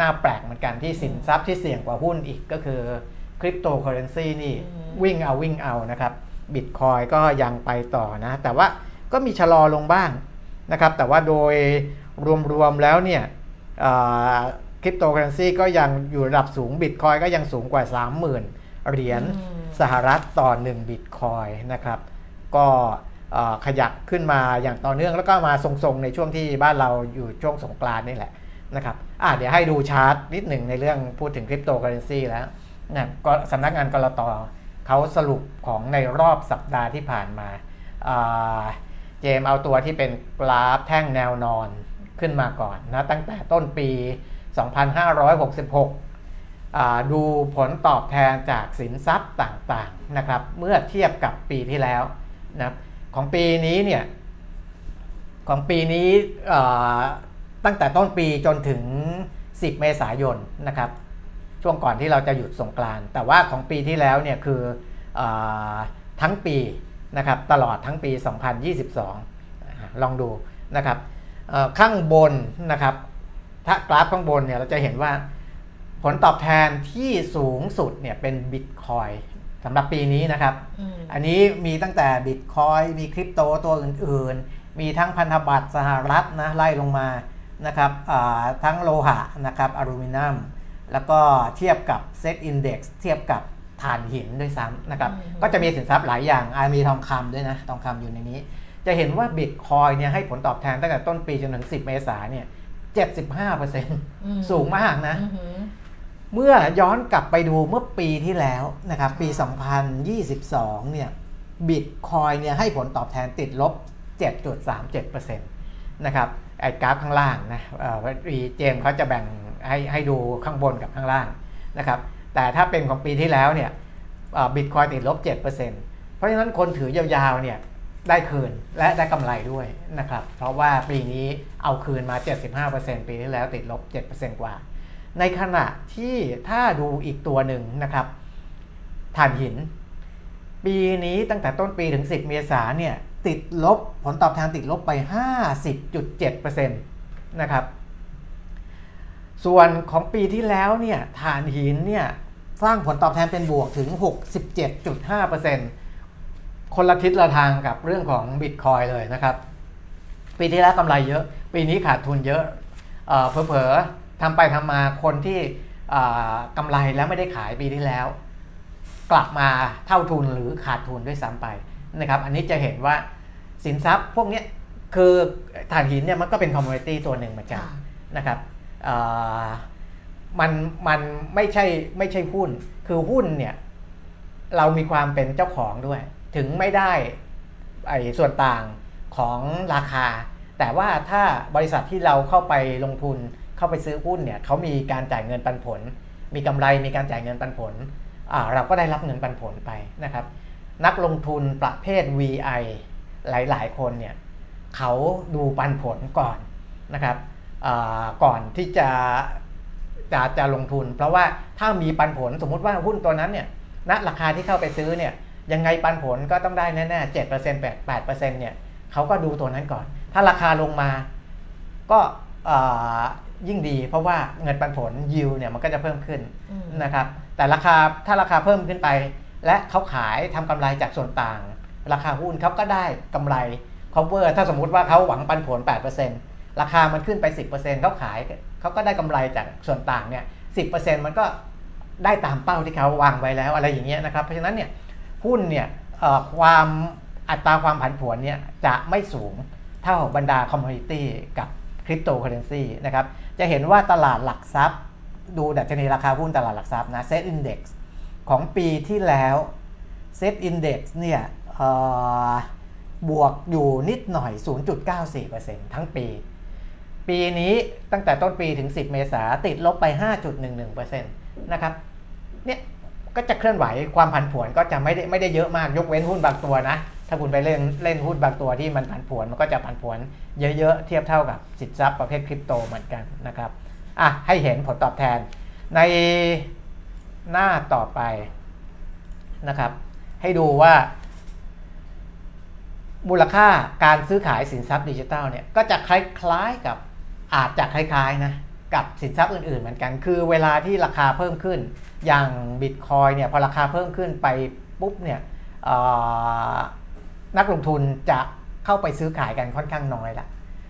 น่าแปลกเหมือนกันที่สินทรัพย์ที่เสี่ยงกว่าหุ้นอีกก็คือคริปโตเคอเรนซีนี่วิ่งเอาวิ่งเอานะครับบิตคอยน์ก็ยังไปต่อนะ แต่ว่าก็มีชะลอลงบ้างนะครับ แต่ว่าโดยรวมๆแล้วเนี่ยคริปโตเคอเรนซีก็ยังอยู่ระดับสูงบิตคอยก็ยังสูงกว่า 30,000 เหรียญสหรัฐต่อ 1 บิตคอยน์นะครับ ก็ ขยับขึ้นมาอย่างต่อเนื่องแล้วก็มาทรงๆในช่วงที่บ้านเราอยู่ช่วงสงกรานต์นี่แหละนะครับอ่าเดี๋ยวให้ดูชาร์ตนิดหนึ่งในเรื่องพูดถึงคริปโตเคอเรนซีแล้วนะก็สำนักงานก.ล.ต.เขาสรุปของในรอบสัปดาห์ที่ผ่านมาเจมเอาตัวที่เป็นกราฟแท่งแนวนอนขึ้นมาก่อนนะตั้งแต่ต้นปี 2566 ดูผลตอบแทนจากสินทรัพย์ต่างๆนะครับเมื่อเทียบกับปีที่แล้วนะ ของปีนี้เนี่ยของปีนี้ตั้งแต่ต้นปีจนถึง 10 เมษายนนะครับ ช่วงก่อนที่เราจะหยุดสงกรานแต่ว่าของปีที่แล้วเนี่ยคืออทั้งปีนะครับตลอดทั้งปี 2022 ลองดูนะครับข้างบนนะครับ ถ้ากราฟข้างบนเนี่ยเราจะเห็นว่าผลตอบแทนที่สูงสุดเนี่ยเป็นบิตคอย สำหรับปีนี้นะครับ อันนี้มีตั้งแต่บิตคอยมีคริปโตตัวอื่นๆ มีทั้งพันธบัตรสหรัฐนะไล่ลงมานะครับทั้งโลหะนะครับอลูมิเนียมแล้วก็เทียบกับเซตอินดี x เทียบกับถ่านหินด้วยซ้ำนะครับ ก็จะมีสินทรัพย์หลายอย่างอามีทองคำด้วยนะ ทองคำอยู่ในนี้ จะเห็นว่าบิตคอยเนี่ยให้ผลตอบแทนตั้งแต่ต้นปีจนถึง 10 เมษายนเนี่ย 75%สูงมากนะ เมื่อย้อนกลับไปดูเมื่อปีที่แล้วนะครับปี 2022 เนี่ยบิตคอยเนี่ยให้ผลตอบแทนติดลบ 7.37%นะครับไอ้กราฟข้างล่างนะวีเจมเขาจะแบ่งให้ให้ดูข้างบนกับข้างล่างนะครับแต่ถ้าเป็นของปีที่แล้วเนี่ยบิตคอยติดลบ 7%เพราะฉะนั้นคนถือยาวๆเนี่ยได้คืนและได้กำไรด้วยนะครับเพราะว่าปีนี้เอาคืนมา 75%ปีที่แล้วติดลบ 7%กว่า ในขณะที่ถ้าดูอีกตัวหนึ่งนะครับถ่านหิน ปีนี้ตั้งแต่ต้นปีถึง 10 เมษาเนี่ยติดลบผลตอบแทนติดลบไป 50.7%นะครับ ส่วนของปีที่แล้วเนี่ยฐานหินเนี่ยสร้างผลตอบแทนเป็นบวกถึง 67.5%คนละทิศละทางกับเรื่องของบิตคอยน์เลยนะครับ ปีที่แล้วกำไรเยอะ ปีนี้ขาดทุนเยอะเผลอๆ ทำไปทำมาคนที่กำไรแล้วไม่ได้ขายปีที่แล้ว กลับมาเท่าทุนหรือขาดทุนด้วยซ้ำไปนะครับ อันนี้จะเห็นว่าสินทรัพย์พวกนี้คือถ่านหินเนี่ยมันก็เป็น commodity ตัวหนึ่งเหมือนกันนะครับมันมันไม่ใช่ไม่ใช่หุ้น คือหุ้นเนี่ยเรามีความเป็นเจ้าของด้วย ถึงไม่ได้ไอ้ส่วนต่างของราคา แต่ว่าถ้าบริษัทที่เราเข้าไปลงทุน เข้าไปซื้อหุ้นเนี่ยเขามีการจ่ายเงินปันผล มีกำไรมีการจ่ายเงินปันผลเราก็ได้รับเงินปันผลไปนะครับ นักลงทุนประเภท VI หลาย ๆ คนเนี่ยเขาดูปันผลก่อนนะครับก่อนที่จะจะจะลงทุน เพราะว่าถ้ามีปันผลสมมุติว่าหุ้นตัวนั้นเนี่ยณราคาที่เข้าไปซื้อเนี่ยยังไงปันผลก็ต้องได้แน่ๆเจ็ดเปอร์เซ็นต์แปดแปดเปอร์เซ็นต์เนี่ยเขาก็ดูตัวนั้นก่อน ถ้าราคาลงมาก็ ยิ่งดี เพราะว่าเงินปันผลยิวเนี่ยมันก็จะเพิ่มขึ้นนะครับแต่ราคาถ้าราคาเพิ่มขึ้นไป และเขาขายทำกำไรจากส่วนต่าง ราคาหุ้นเขาก็ได้กำไร cover ถ้าสมมุติว่าเขาหวังปันผล 8%ราคามันขึ้นไป 10%เขาขายเขาก็ได้กำไรจากส่วนต่างเนี่ย10%มันก็ได้ตามเป้าที่เขาวางไว้แล้วอะไรอย่างเงี้ยนะครับเพราะฉะนั้นเนี่ยหุ้นเนี่ยความอัตราความผันผวนเนี่ยจะไม่สูงเท่าบรรดา commodity กับ คริปโตเคอเรนซีนะครับจะเห็นว่าตลาดหลักทรัพย์ ดูดัชนีราคาหุ้นตลาดหลักทรัพย์นะเซ็ตอินดี x ของปีที่แล้วเซ็ตอินดี x เนี่ยบวกอยู่นิดหน่อย 0.94%ทั้งปี ปีนี้ตั้งแต่ต้นปีถึง 10 เมษาติดลบไป 5.11%นะครับเนี่ยก็จะเคลื่อนไหวความผันผวนก็จะไม่ได้ไม่ได้เยอะมากยกเว้นหุ้นบางตัวนะ ถ้าคุณไปเล่นเล่นหุ้นบางตัวที่มันผันผวนมันก็จะผันผวนเยอะๆ เทียบเท่ากับสินทรัพย์ประเภทคริปโตเหมือนกันนะครับอะให้เห็นผลตอบแทน ในหน้าต่อไปนะครับ ให้ดูว่า มูลค่าการซื้อขายสินทรัพย์ดิจิทัลเนี่ยก็จะคล้ายๆกับอาจจะคล้ายๆนะกับสินทรัพย์อื่นๆ เหมือนกัน คือเวลาที่ราคาเพิ่มขึ้น อย่างบิตคอยเนี่ยพอราคาเพิ่มขึ้นไปปุ๊บเนี่ย นักลงทุนจะเข้าไปซื้อขายกันค่อนข้างน้อยละ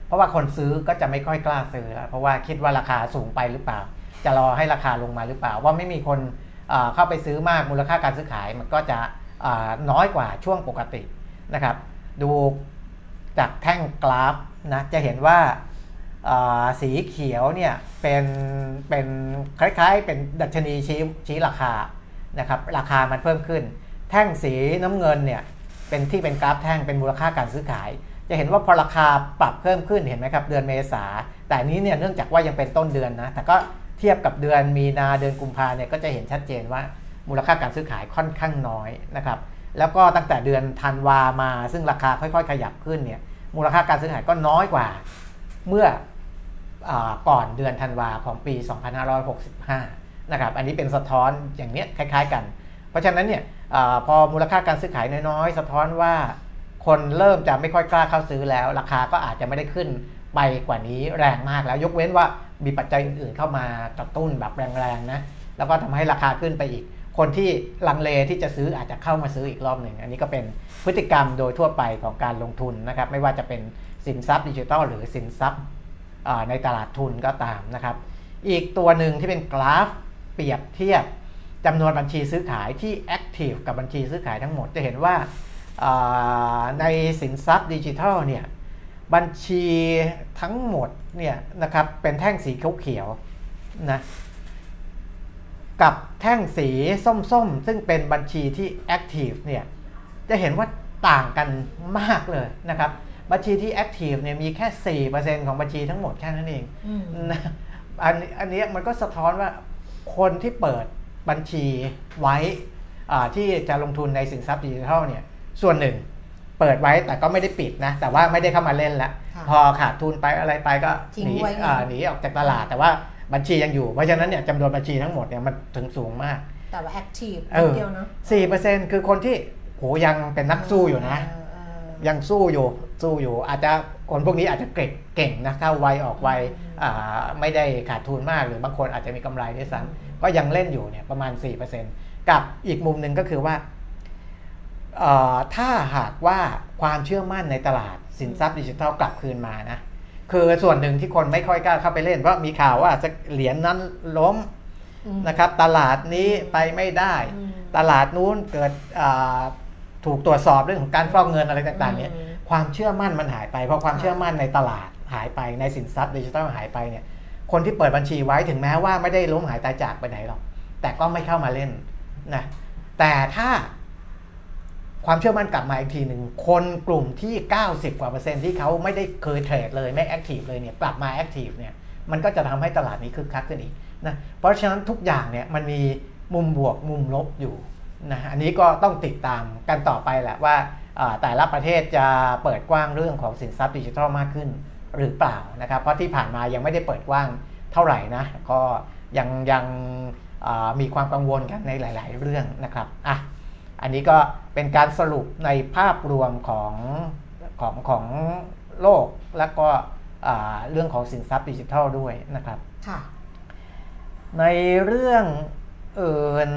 เพราะว่าคนซื้อก็จะไม่ค่อยกล้าซื้อแล้วเพราะว่าคิดว่าราคาสูงไปหรือเปล่า จะรอให้ราคาลงมาหรือเปล่า ว่าไม่มีคนเข้าไปซื้อมากมูลค่าการซื้อขายมันก็จะน้อยกว่าช่วงปกตินะครับ ดูจากแท่งกราฟนะจะเห็นว่าสีเขียวเนี่ยเป็นเป็นคล้ายๆ เป็นดัชนีชี้ชี้ราคานะครับราคามันเพิ่มขึ้น แท่งสีน้ำเงินเนี่ย เป็นที่เป็นกราฟแท่งเป็นมูลค่าการซื้อขาย จะเห็นว่าพอราคาปรับเพิ่มขึ้นเห็นไหมครับเดือนเมษาแต่นี้เนี่ยเนื่องจากว่ายังเป็นต้นเดือนนะแต่ก็เทียบกับเดือนมีนาเดือนกุมภาเนี่ยก็จะเห็นชัดเจนว่ามูลค่าการซื้อขายค่อนข้างน้อยนะครับแล้วก็ตั้งแต่เดือนธันวามา ซึ่งราคาค่อยๆ ขยับขึ้นเนี่ยมูลค่าการซื้อขายก็น้อยกว่า เมื่อก่อนเดือนธันวาของปี 2565นะครับอันนี้เป็นสะท้อนอย่างเนี้ยคล้าย ๆ กัน เพราะฉะนั้นเนี่ย พอมูลค่าการซื้อขายน้อยๆ สะท้อนว่าคนเริ่มจะไม่ค่อยกล้าเข้าซื้อแล้ว ราคาก็อาจจะไม่ได้ขึ้นไปกว่านี้แรงมากแล้ว ยกเว้นว่ามีปัจจัยอื่นๆเข้ามากระตุ้นแบบแรงๆนะแล้วก็ทำให้ราคาขึ้นไปอีก คนที่ลังเลที่จะซื้ออาจจะเข้ามาซื้ออีกรอบหนึ่ง อันนี้ก็เป็นพฤติกรรมโดยทั่วไปของการลงทุนนะครับ ไม่ว่าจะเป็นสินทรัพย์ดิจิทัลหรือสินทรัพย์ในตลาดทุนก็ตามนะครับ อีกตัวหนึ่งที่เป็นกราฟเปรียบเทียบ จำนวนบัญชีซื้อขายที่ active กับบัญชีซื้อขายทั้งหมดจะเห็นว่าในสินทรัพย์ดิจิทัลเนี่ยบัญชีทั้งหมดเนี่ยนะครับเป็นแท่งสีเขียวๆนะกับแท่งสีส้มๆ ซึ่งเป็นบัญชีที่ active เนี่ยจะเห็นว่าต่างกันมากเลยนะครับ บัญชีที่แอคทีฟเนี่ยมีแค่ 4%ของบัญชีทั้งหมดแค่นั้นเองนะอันอันนี้มันก็สะท้อนว่าคนที่เปิด บัญชีไว้ที่จะลงทุนในสินทรัพย์ดิจิทัลเนี่ยส่วนหนึ่งเปิดไว้แต่ก็ไม่ได้ปิดนะ แต่ว่าไม่ได้เข้ามาเล่นแล้วพอขาดทุนไปอะไรไปก็หนีหนีออกจากตลาดแต่ว่าบัญชียังอยู่ เพราะฉะนั้นเนี่ยจำนวนบัญชีทั้งหมดเนี่ยมันถึงสูงมาก แต่ว่าแอคทีฟเดียวเนาะสี่เปอร์เซ็นต์คือคนที่โหยังเป็นนักสู้อยู่นะ ยังสู้อยู่สู้อยู่ อาจจะคนพวกนี้อาจจะเก่งเก่งนะเข้าไวออกไวไม่ได้ขาดทุนมากหรือบางคนอาจจะมีกำไรด้วยซ้ำ ก็ยังเล่นอยู่เนี่ยประมาณ 4%กับอีกมุมหนึ่งก็คือว่าถ้าหากว่าความเชื่อมั่นในตลาดสินทรัพย์ดิจิทัลกลับคืนมานะคือส่วนหนึ่งที่คนไม่ค่อยกล้าเข้าไปเล่นเพราะมีข่าวว่าจะเหรียญนั้นล้มนะครับตลาดนี้ไปไม่ได้ ตลาดนู้นเกิดถูกตรวจสอบเรื่องของการฟอกเงินอะไรต่างๆเนี่ยความเชื่อมั่นมันหายไป เพราะความเชื่อมั่นในตลาดหายไปในสินทรัพย์ดิจิทัลหายไปเนี่ย คนที่เปิดบัญชีไว้ถึงแม้ว่าไม่ได้ล้มหายตายจากไปไหนหรอก แต่ก็ไม่เข้ามาเล่นนะแต่ถ้าความเชื่อมั่นกลับมาอีกทีหนึ่งคนกลุ่มที่ 90 กว่าเปอร์เซ็นต์ที่เขาไม่ได้เคย trade เลยไม่ active เลยเนี่ยกลับมา active เนี่ยมันก็จะทำให้ตลาดนี้คึกคักขึ้นอีกนะเพราะฉะนั้นทุกอย่างเนี่ยมันมีมุมบวกมุมลบอยู่นะอันนี้ก็ต้องติดตามกันต่อไปแหละว่าแต่ละประเทศจะเปิดกว้างเรื่องของสินทรัพย์ดิจิทัลมากขึ้น หรือเปล่านะครับ เพราะที่ผ่านมายังไม่ได้เปิดกว้างเท่าไหร่นะ ก็ยังยังเอ่อมีความกังวลกันในหลาย ๆ เรื่องนะครับอะอันนี้ก็เป็นการสรุปในภาพรวมของของของโลกแล้วก็อ่าเรื่องของสินทรัพย์ดิจิทัลด้วยนะครับค่ะในเรื่องเอ่น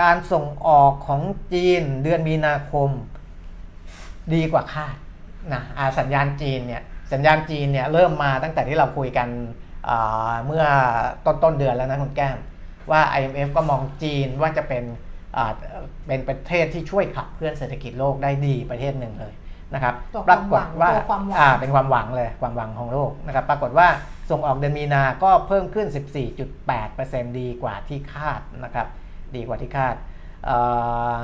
การส่งออกของจีนเดือนมีนาคมดีกว่าคาดนะอ่าสัญญาณจีนเนี่ย สัญญาณจีนเนี่ยเริ่มมาตั้งแต่ที่เราคุยกันอ่าเมื่อต้นต้นเดือนแล้วนะคุณแก้ม ว่า IMF ก็มองจีนว่าจะเป็นอ่าเป็นประเทศที่ช่วยขับเคลื่อนเศรษฐกิจโลกได้ดีประเทศหนึ่งเลยนะครับตัวปรากฏว่าตัวความหวังอ่าเป็นความหวังเลยความหวังของโลกนะครับปรากฏว่าส่งออกเดือนมีนาก็เพิ่มขึ้น 14.8%ดีกว่าที่คาดนะครับดีกว่าที่คาดเอ่อ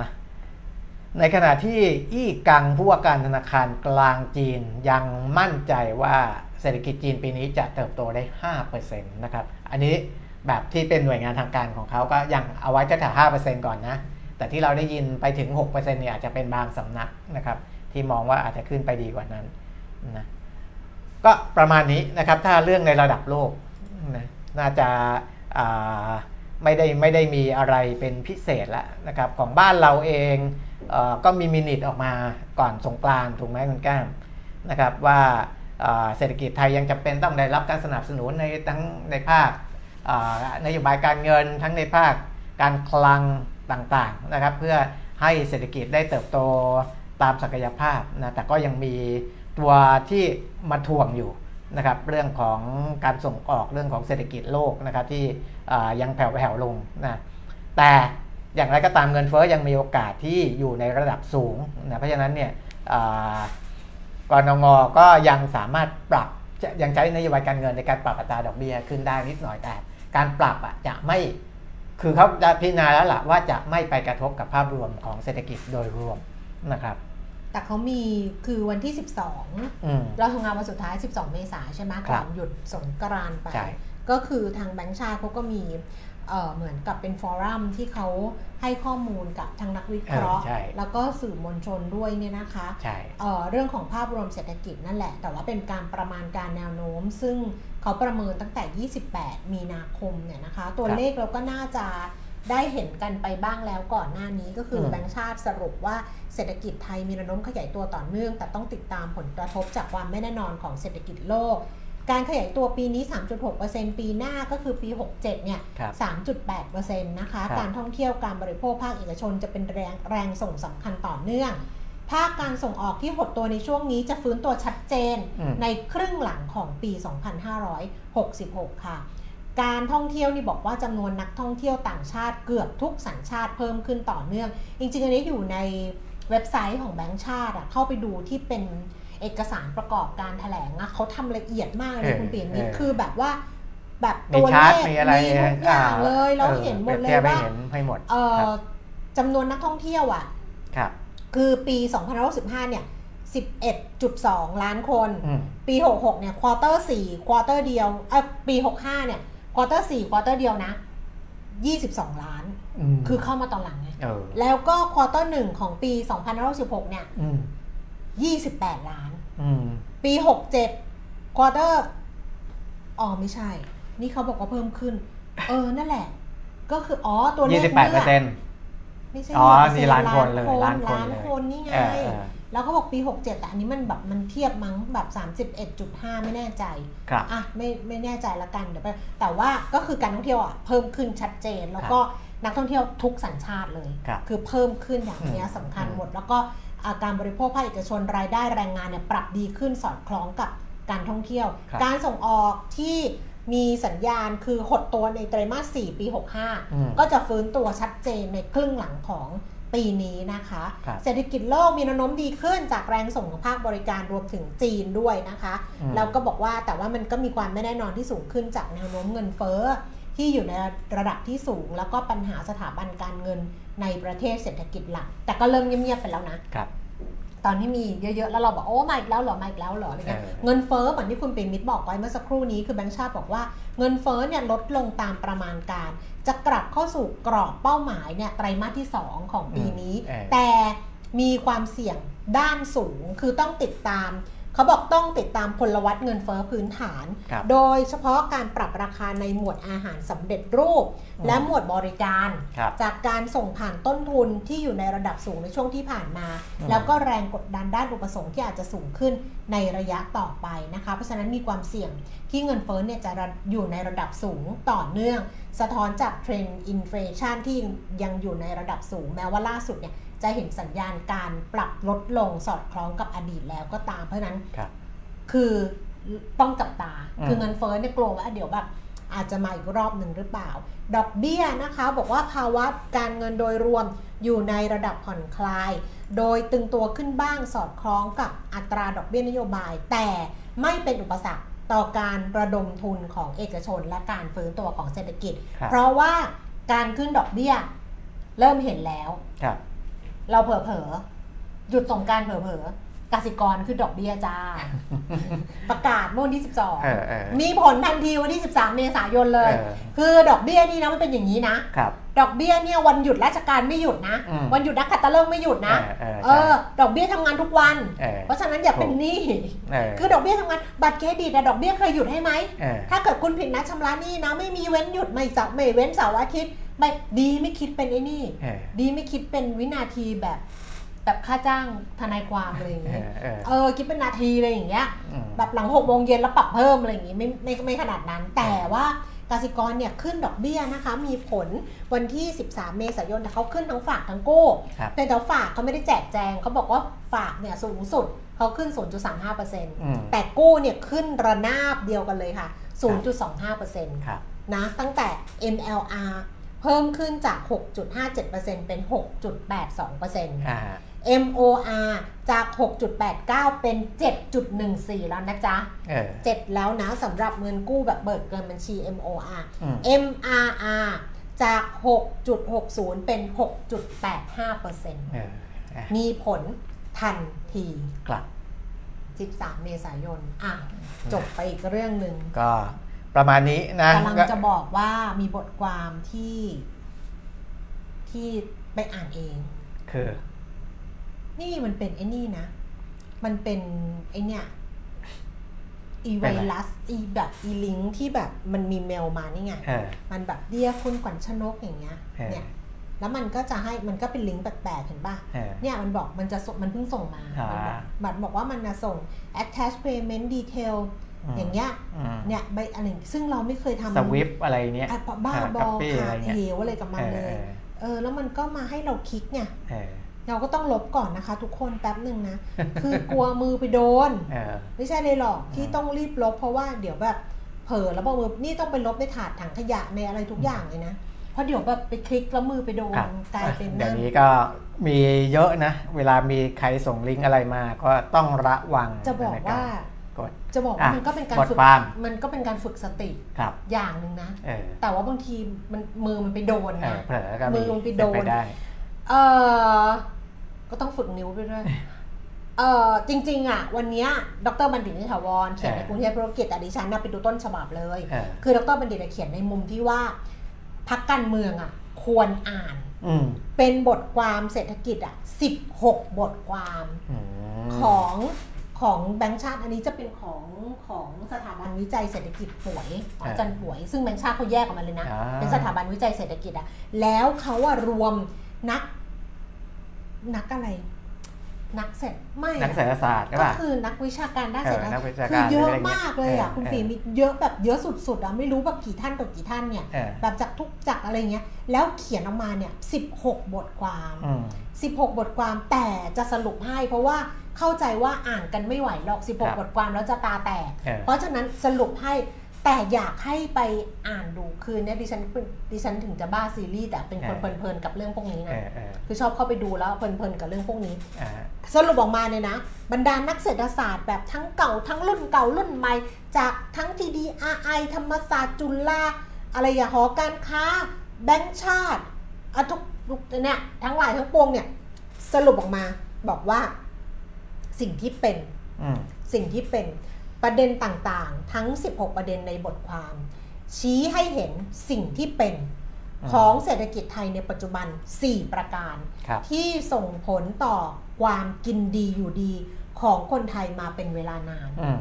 ในขณะที่อี้กังผู้ว่าการธนาคารกลางจีนยังมั่นใจว่าเศรษฐกิจจีนปีนี้จะเติบโตได้ 5%นะครับ อันนี้แบบที่เป็นหน่วยงานทางการของเขาก็ยังเอาไว้แค่5%ก่อนนะ แต่ที่เราได้ยินไปถึง6%เนี่ยอาจจะเป็นบางสำนักนะครับ ที่มองว่าอาจจะขึ้นไปดีกว่านั้นนะก็ประมาณนี้นะครับ ถ้าเรื่องในระดับโลกนะน่าจะาไม่ได้ไม่ได้มีอะไรเป็นพิเศษแล้วนะครับ ของบ้านเราเอง ก็มีมินิทออกมาก่อนสงกรานต์ถูกไหมคุณแก้มนะครับว่าเศรษฐกิจไทยยังจำเป็นต้องได้รับการสนับสนุนในทั้งในภาคนโยบายการเงินทั้งในภาคการคลังต่างๆนะครับ เพื่อให้เศรษฐกิจได้เติบโตตามศักยภาพนะแต่ก็ยังมีตัวที่มาทวงอยู่นะครับเรื่องของการส่งออกเรื่องของเศรษฐกิจโลกนะครับที่ยังแผ่วๆลงนะแต่ อย่างไรก็ตามเงินเฟ้อยังมีโอกาสที่อยู่ในระดับสูงนะเพราะฉะนั้นเนี่ยอ่ากรงงก็ยังสามารถปรับจะยังใช้นโยบายการเงินในการปรับอัตราดอกเบี้ยขึ้นได้นิดหน่อยแต่ การปรับอะจะไม่คือเขาจะพิจารณาแล้วล่ะว่าจะไม่ไปกระทบกับภาพรวมของเศรษฐกิจโดยรวมนะครับ แต่เขามีคือวันที่อืม12 เราทำงานวันสุดท้าย 12 เมษาใช่ไหมครัก่อบนหยุดสงกรานต์ไปใช่ก็คือทางแบงค์ชาติเขาก็มี เอ่อเหมือนกับเป็นฟอรัมที่เขาให้ข้อมูลกับทางนักวิเคราะห์เออใช่แล้วก็สื่อมวลชนด้วยเนี่ยนะคะใช่เอ่อเรื่องของภาพรวมเศรษฐกิจนั่นแหละ แต่ว่าเป็นการประมาณการแนวโน้ม ซึ่งเขาประเมินตั้งแต่ 28 มีนาคมเนี่ยนะคะ ตัวครับเลขเราก็น่าจะได้เห็นกันไปบ้างแล้วก่อนหน้านี้ก็คืออมแบงก์ชาติสรุปว่าเศรษฐกิจไทยมีแนวโน้มขยายตัวต่อเนื่อง แต่ต้องติดตามผลกระทบจากความไม่แน่นอนของเศรษฐกิจโลก การขยายตัวปีนี้ 3.6%ปีหน้าก็คือปี 67 เนี่ยครับ3.8%นะคะครับการท่องเที่ยวการบริโภคภาคเอกชนจะเป็นแรงแรงส่งสำคัญต่อเนื่อง ภาคการส่งออกที่หดตัวในช่วงนี้จะฟื้นตัวชัดเจนอืมในครึ่งหลังของปี 2566 ค่ะ การท่องเที่ยวนี่บอกว่าจำนวนนักท่องเที่ยวต่างชาติเกือบทุกสัญชาติเพิ่มขึ้นต่อเนื่อง จริงๆอันนี้อยู่ในเว็บไซต์ของแบงก์ชาติอะเข้าไปดูที่เป็น เอกสารประกอบการแถลงอะเขาทำละเอียดมากเลยเออคุณเปลี่ยนนี่เออคือแบบว่าแบบมีตัวชาเลร์ตขมีอะไรมีทุกอย่างเลยเราออเห็นหมดเลปรียบทีบให้ว่าเห็นให้หมดเอ่ครัอบจำนวนนักท่องเที่ยวอะครับคือปี2565เนี่ย 11.2 ล้านคนอืมปี 66 เนี่ยควอเตอร์4ควอเตอร์เดียวเออปี 65 เนี่ยควอเตอร์4ควอเตอร์เดียวนะ 22 ล้านมคือเข้ามาตอนหลังไงเออแล้วก็ควอเตอร์1ของปี2516 เนี่ยอืม 28 ล้านอืมปี 67ควอเตอร์อ๋อไม่ใช่ นี่เขาบอกว่าเพิ่มขึ้น เออ นั่นแหละ ก็คือ อ๋อ ตัวเลยี่ขสิบแปดเปอร์เซ็นต์ไม่ใช่อ๋อ20%นี่ล้านคนเลยล้าล้านนคนล้านเลยคนนี่ไงเออเออแล้วก็บอกปี 67 แต่อันนี้มันแบบมันเทียบมั้งแบบ 31.5 ไม่แน่ใจครับอะไม่ไม่แน่ใจละกันเดี๋ยวไปแต่ว่าก็คือการท่องเที่ยวอะเพิ่มขึ้นชัดเจนแล้วก็นักท่องเที่ยวทุกสัญชาติเลยครับคือเพิ่มขึ้นอย่างเนี้ยอืมสำคัญอืมหมดแล้วก็อ่า การบริโภคภาคเอกชนรายได้แรงงานเนี่ยปรับดีขึ้นสอดคล้องกับการท่องเที่ยวครับการส่งออกที่มีสัญญาณคือหดตัวในไตรมาส 4 ปีอืม65 ก็จะฟื้นตัวชัดเจนในครึ่งหลังของปีนี้นะคะครับเศรษฐกิจโลกมีแนวโน้มดีขึ้นจากแรงส่งของภาคบริการรวมถึงจีนด้วยนะคะอืมแล้วก็บอกว่าแต่ว่ามันก็มีความไม่แน่นอนที่สูงขึ้นจากแนวโน้มเงินเฟ้อที่อยู่ในระดับที่สูง แล้วก็ปัญหาสถาบันการเงิน ในประเทศเศรษฐกิจหลัก แต่ก็เริ่มเงียบๆไปแล้วนะครับตอนที่มีเยอะๆ แล้วเราบอกโอ้มาอีกแล้วเหรอมาอีกแล้วเหรออะไรเงี้ยเออเงินเฟ้อเหมือนที่คุณปิ่นมิตรบอกไว้เมื่อสักครู่นี้คือแบงค์ชาติบอกว่าเงินเฟ้อเนี่ยลดลงตามประมาณการ จะกลับเข้าสู่กรอบเป้าหมายเนี่ยไตรมาสที่ 2 ของปีนี้เออแต่มีความเสี่ยงด้านสูงคือต้องติดตาม เขาบอกต้องติดตามพลวัตเงินเฟ้อพื้นฐานครับโดยเฉพาะการปรับราคาในหมวดอาหารสำเร็จรูปอืมและหมวดบริการครับจากการส่งผ่านต้นทุนที่อยู่ในระดับสูงในช่วงที่ผ่านมาอืมแล้วก็แรงกดดันด้านอุปสงค์ที่อาจจะสูงขึ้นในระยะต่อไปนะคะ เพราะฉะนั้นมีความเสี่ยงที่เงินเฟ้อเนี่ยจะอยู่ในระดับสูงต่อเนื่อง สะท้อนจาก trend inflation ที่ยังอยู่ในระดับสูงแม้ว่าล่าสุดเนี่ย จะเห็นสัญญาณการปรับลดลงสอดคล้องกับอดีตแล้วก็ตามเพราะฉะนั้นครับคือต้องจับตาอืมคือเงินเฟ้อเนี่ยกลัวว่าเดี๋ยวแบบอาจจะมาอีกรอบหนึ่งหรือเปล่า ดอกเบี้ยนะคะบอกว่าภาวะการเงินโดยรวมอยู่ในระดับผ่อนคลาย โดยตึงตัวขึ้นบ้างสอดคล้องกับอัตราดอกเบี้ยนโยบาย แต่ไม่เป็นอุปสรรคต่อการระดมทุนของเอกชนและการฟื้นตัวของเศรษฐกิจครับเพราะว่าการขึ้นดอกเบี้ยเริ่มเห็นแล้ว ครับเราเผลอๆหยุดส่งกรารเผลอๆกสิกรคือดอกเบี้ยจ้า ประกาศเมื่อวันที่เออเออ12 มีผลทันทีวันที่ 13 เมษายนเลยเออคือดอกเบี้ยนี่นะมันเป็นอย่างนี้นะครับดอกเบี้ยเนี่ยวันหยุดราชการไม่หยุดนะอืมวันหยุดนักขัตฤกษ์ไม่หยุดนะ เออเอเอออดอกเบี้ยทำงานทุกวันเออเพราะฉะนั้นอย่าเป็นหนี้เออคือดอกเบี้ยทำงาน บัตรเครดิตอะดอกเบี้ยเคยหยุดให้ไหมเออถ้าเกิดคุณผิดนัดชำระหนี้นะ ไม่มีเว้นหยุดไม่เสาร์ไม่เว้นเสาร์อาทิตย์ ไม่ดีไม่คิดเป็นไอ้นี่เออดีไม่คิดเป็นวินาทีแบบแบบค่าจ้างทนายความอะไรอย่างเอเงี้ยอเออเออคิดเป็นนาทีอะไรอย่างเงี้ยอืมแบบหลังหกโมงเย็นแล้วปรับเพิ่มอะไรอย่างงี้ไม่ไม่ไม่ขนาดนั้นแต่ว่ากสิกรเนี่ยขึ้นดอกเบี้ยนะคะ มีผลวันที่ 13 เมษายนแต่เขาขึ้นทั้งฝากทั้งกู้ครับเป็นแต่ฝากเขาไม่ได้แจกแจงเขาบอกว่าฝากเนี่ยสูงสุดเขาขึ้นอืม0.35%แต่กู้เนี่ยขึ้นระนาบเดียวกันเลยค่ะ 0.25%ครับนะตั้งแต่ MLR เพิ่มขึ้นจาก 6.57%เป็น 6.82%อ่า MOR จาก 6.89 เป็น 7.14 แล้วนะจ๊ะเออ7แล้วนะสำหรับเงินกู้แบบเบิกเกินบัญชี MOR อืม MRR จาก 6.60 เป็น 6.85%เอออะมีผลทันทีครับ 13 เมษายน อะ จบไปอีกเรื่องหนึ่งก็ ประมาณนี้นะกำลังก็จะบอกว่ามีบทความที่ที่ไปอ่านเอง คือ นี่มันเป็นไอ้นี่นะ มันเป็นไอเนี่ยอีไวรัสอีแบบอีลิงก์ที่แบบมันมีเมลมานี่ไงเออมันแบบเดียคุณขวัญชนกอย่างเงี้ยเออเนี่ย แล้วมันก็จะให้มันก็เป็นลิงก์แปลกๆเห็นป่ะเออเนี่ยมันบอกมันจะส่งมันเพิ่งส่งมาอ่ามันบอกมันบอกว่ามันจะส่ง attach payment detail อืมอย่างเงี้ยอืมเนี่ยใบอะไรซึ่งเราไม่เคยทำสวิฟอะไรเนี้ยอะบ้าบอปี้ค่ะอะไรเหเงี้ยวอะไรกับมันเลยออเออแล้วมันก็มาให้เราคลิกเนี่ยเออเราก็ต้องลบก่อนนะคะ ทุกคนแป๊บหนึ่งนะ คือกลัวมือไปโดนเออไม่ใช่เลยหรอกที่อืมต้องรีบลบเพราะว่าเดี๋ยวแบบเผลอแล้วบอกมือนี่ต้องไปลบในถาดถังขยะในอะไรทุกอย่างเลยนะเพราะเดี๋ยวแบบไปคลิกแล้วมือไปโดนครับกลายเป็นเดี๋ยวนั่นนี้ก็มีเยอะนะ เวลามีใครส่งลิงก์อะไรมาก็ต้องระวังจะบอกในว่า กด จะบอกว่าอะมันก็เป็นการกดฝึกความมันก็เป็นการฝึกสติครับอย่างหนึ่งนะเออแต่ว่าบางทีมันมือมันไปโดนเอไงอเผลอก็มืมีอลงไปโดนเป็นไปได้เออก็ต้องฝึกนิ้วไปด้วยเออจริง ๆ อะ วันเนี้ยดรบัณฑิตนิถาวรเขียนในเออกรุงเทพธุรกิจแต่ดิฉันน่ะไปดูต้นฉบับเลยเออคือดรบัณฑิตเขียนในมุมที่ว่าพักการเมืองอะ ควรอ่านอืมเป็นบทความเศรษฐกิจอะ16 บทความอืมของ ของแบงค์ชาติอันนี้จะเป็นของของสถาบันวิจัยเศรษฐกิจป่วยของอาจันป่วย ซึ่งแบงค์ชาติเขาแยกออกมาเลยนะ อ่า เป็นสถาบันวิจัยเศรษฐกิจอะแล้วเขาอะรวมนัก นักอะไร นักเศรษฐไม่นักอะเศรษฐศาสตร์ใช่ก็ป่ะ คือนักวิชาการด้านเออเศรษฐนักวิชาคืการอเยอะหรืออะไรเงี้ยมากเลยอะเออคุณเออปีมีเยอะแบบเยอะสุดๆอะไม่รู้แบบกี่ท่านต่อกี่ท่านเนี่ย เออแบบจากทุกจากอะไรเงี้ย แล้วเขียนออกมาเนี่ย 16 บทความ อืม 16 บทความแต่จะสรุปให้เพราะว่า เข้าใจว่าอ่านกันไม่ไหวหรอกครับ16 บทความแล้วจะตาแตกเออเพราะฉะนั้นสรุปให้แต่อยากให้ไปอ่านดูคือเนี่ยดิฉันดิฉันถึงจะบ้าซีรีส์แต่เป็นคนเออเพลินๆกับเรื่องพวกนี้เอนะอเออคือชอบเข้าไปดูแล้วเพลินๆกับเรื่องพวกนี้อ่าสรุปออกมาเนี่ยนะ บรรดานักเศรษฐศาสตร์แบบทั้งเก่าทั้งรุ่นเก่ารุ่นใหม่ จากทั้ง TDRI ธรรมศาสตร์จุฬาอะไรอย่างหอการค้า แบงก์ชาติอะทุกทุกเนี่ยทั้งหลายทั้งปวงเนี่ยสรุปออกมาบอกว่า สิ่งที่เป็นอืมสิ่งที่เป็นประเด็นต่างๆ ทั้ง 16 ประเด็นในบทความ ชี้ให้เห็นสิ่งที่เป็นอืมของเศรษฐกิจไทยในปัจจุบัน 4 ประการครับที่ส่งผลต่อความกินดีอยู่ดีของคนไทยมาเป็นเวลานานอืม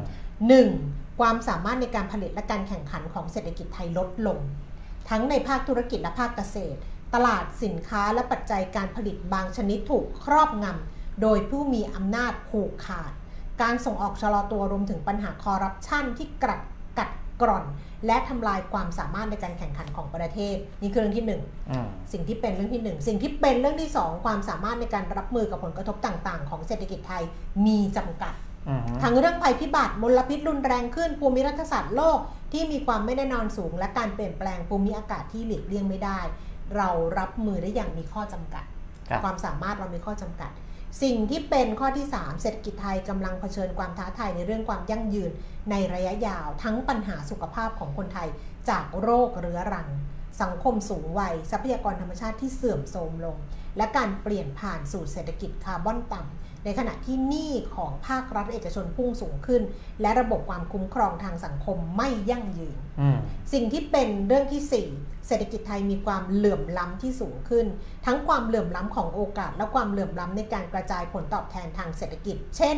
1. ความสามารถในการผลิตและการแข่งขันของเศรษฐกิจไทยลดลง ทั้งในภาคธุรกิจและภาคเกษตร ตลาดสินค้าและปัจจัยการผลิตบางชนิดถูกครอบงำ โดยผู้มีอำนาจผูกขาด การส่งออกชะลอตัวรวมถึงปัญหาคอร์รัปชันที่กัดกัดกร่อน และทำลายความสามารถในการแข่งขันของประเทศ นี่คือเรื่องที่หนึ่งอืมสิ่งที่เป็นเรื่องที่หนึ่งสิ่งที่เป็นเรื่องที่สองความสามารถในการรับมือกับผลกระทบต่างๆ ของเศรษฐกิจไทยมีจำกัดอืมทั้งเรื่องภัยพิบัติมลพิษรุนแรงขึ้น ภูมิรัฐศาสตร์โลกที่มีความไม่แน่นอนสูง และการเปลี่ยนแปลงภูมิอากาศที่หลีกเลี่ยงไม่ได้ เรารับมือได้อย่างมีข้อจำกัดครับความสามารถเรามีข้อจำกัด สิ่งที่เป็นข้อที่ 3 เศรษฐกิจไทยกำลังเผชิญความท้าทายในเรื่องความยั่งยืนในระยะยาวทั้งปัญหาสุขภาพของคนไทยจากโรคเรื้อรัง สังคมสูงวัย ทรัพยากรธรรมชาติที่เสื่อมโทรมลง และการเปลี่ยนผ่านสู่เศรษฐกิจคาร์บอนต่ำในขณะที่หนี้ของภาครัฐเอกชนพุ่งสูงขึ้น และระบบความคุ้มครองทางสังคมไม่ยั่งยืนอืมสิ่งที่เป็นเรื่องที่ 4 เศรษฐกิจไทยมีความเหลื่อมล้ำที่สูงขึ้น ทั้งความเหลื่อมล้ำของโอกาส และความเหลื่อมล้ำในการกระจายผลตอบแทนทางเศรษฐกิจ เช่น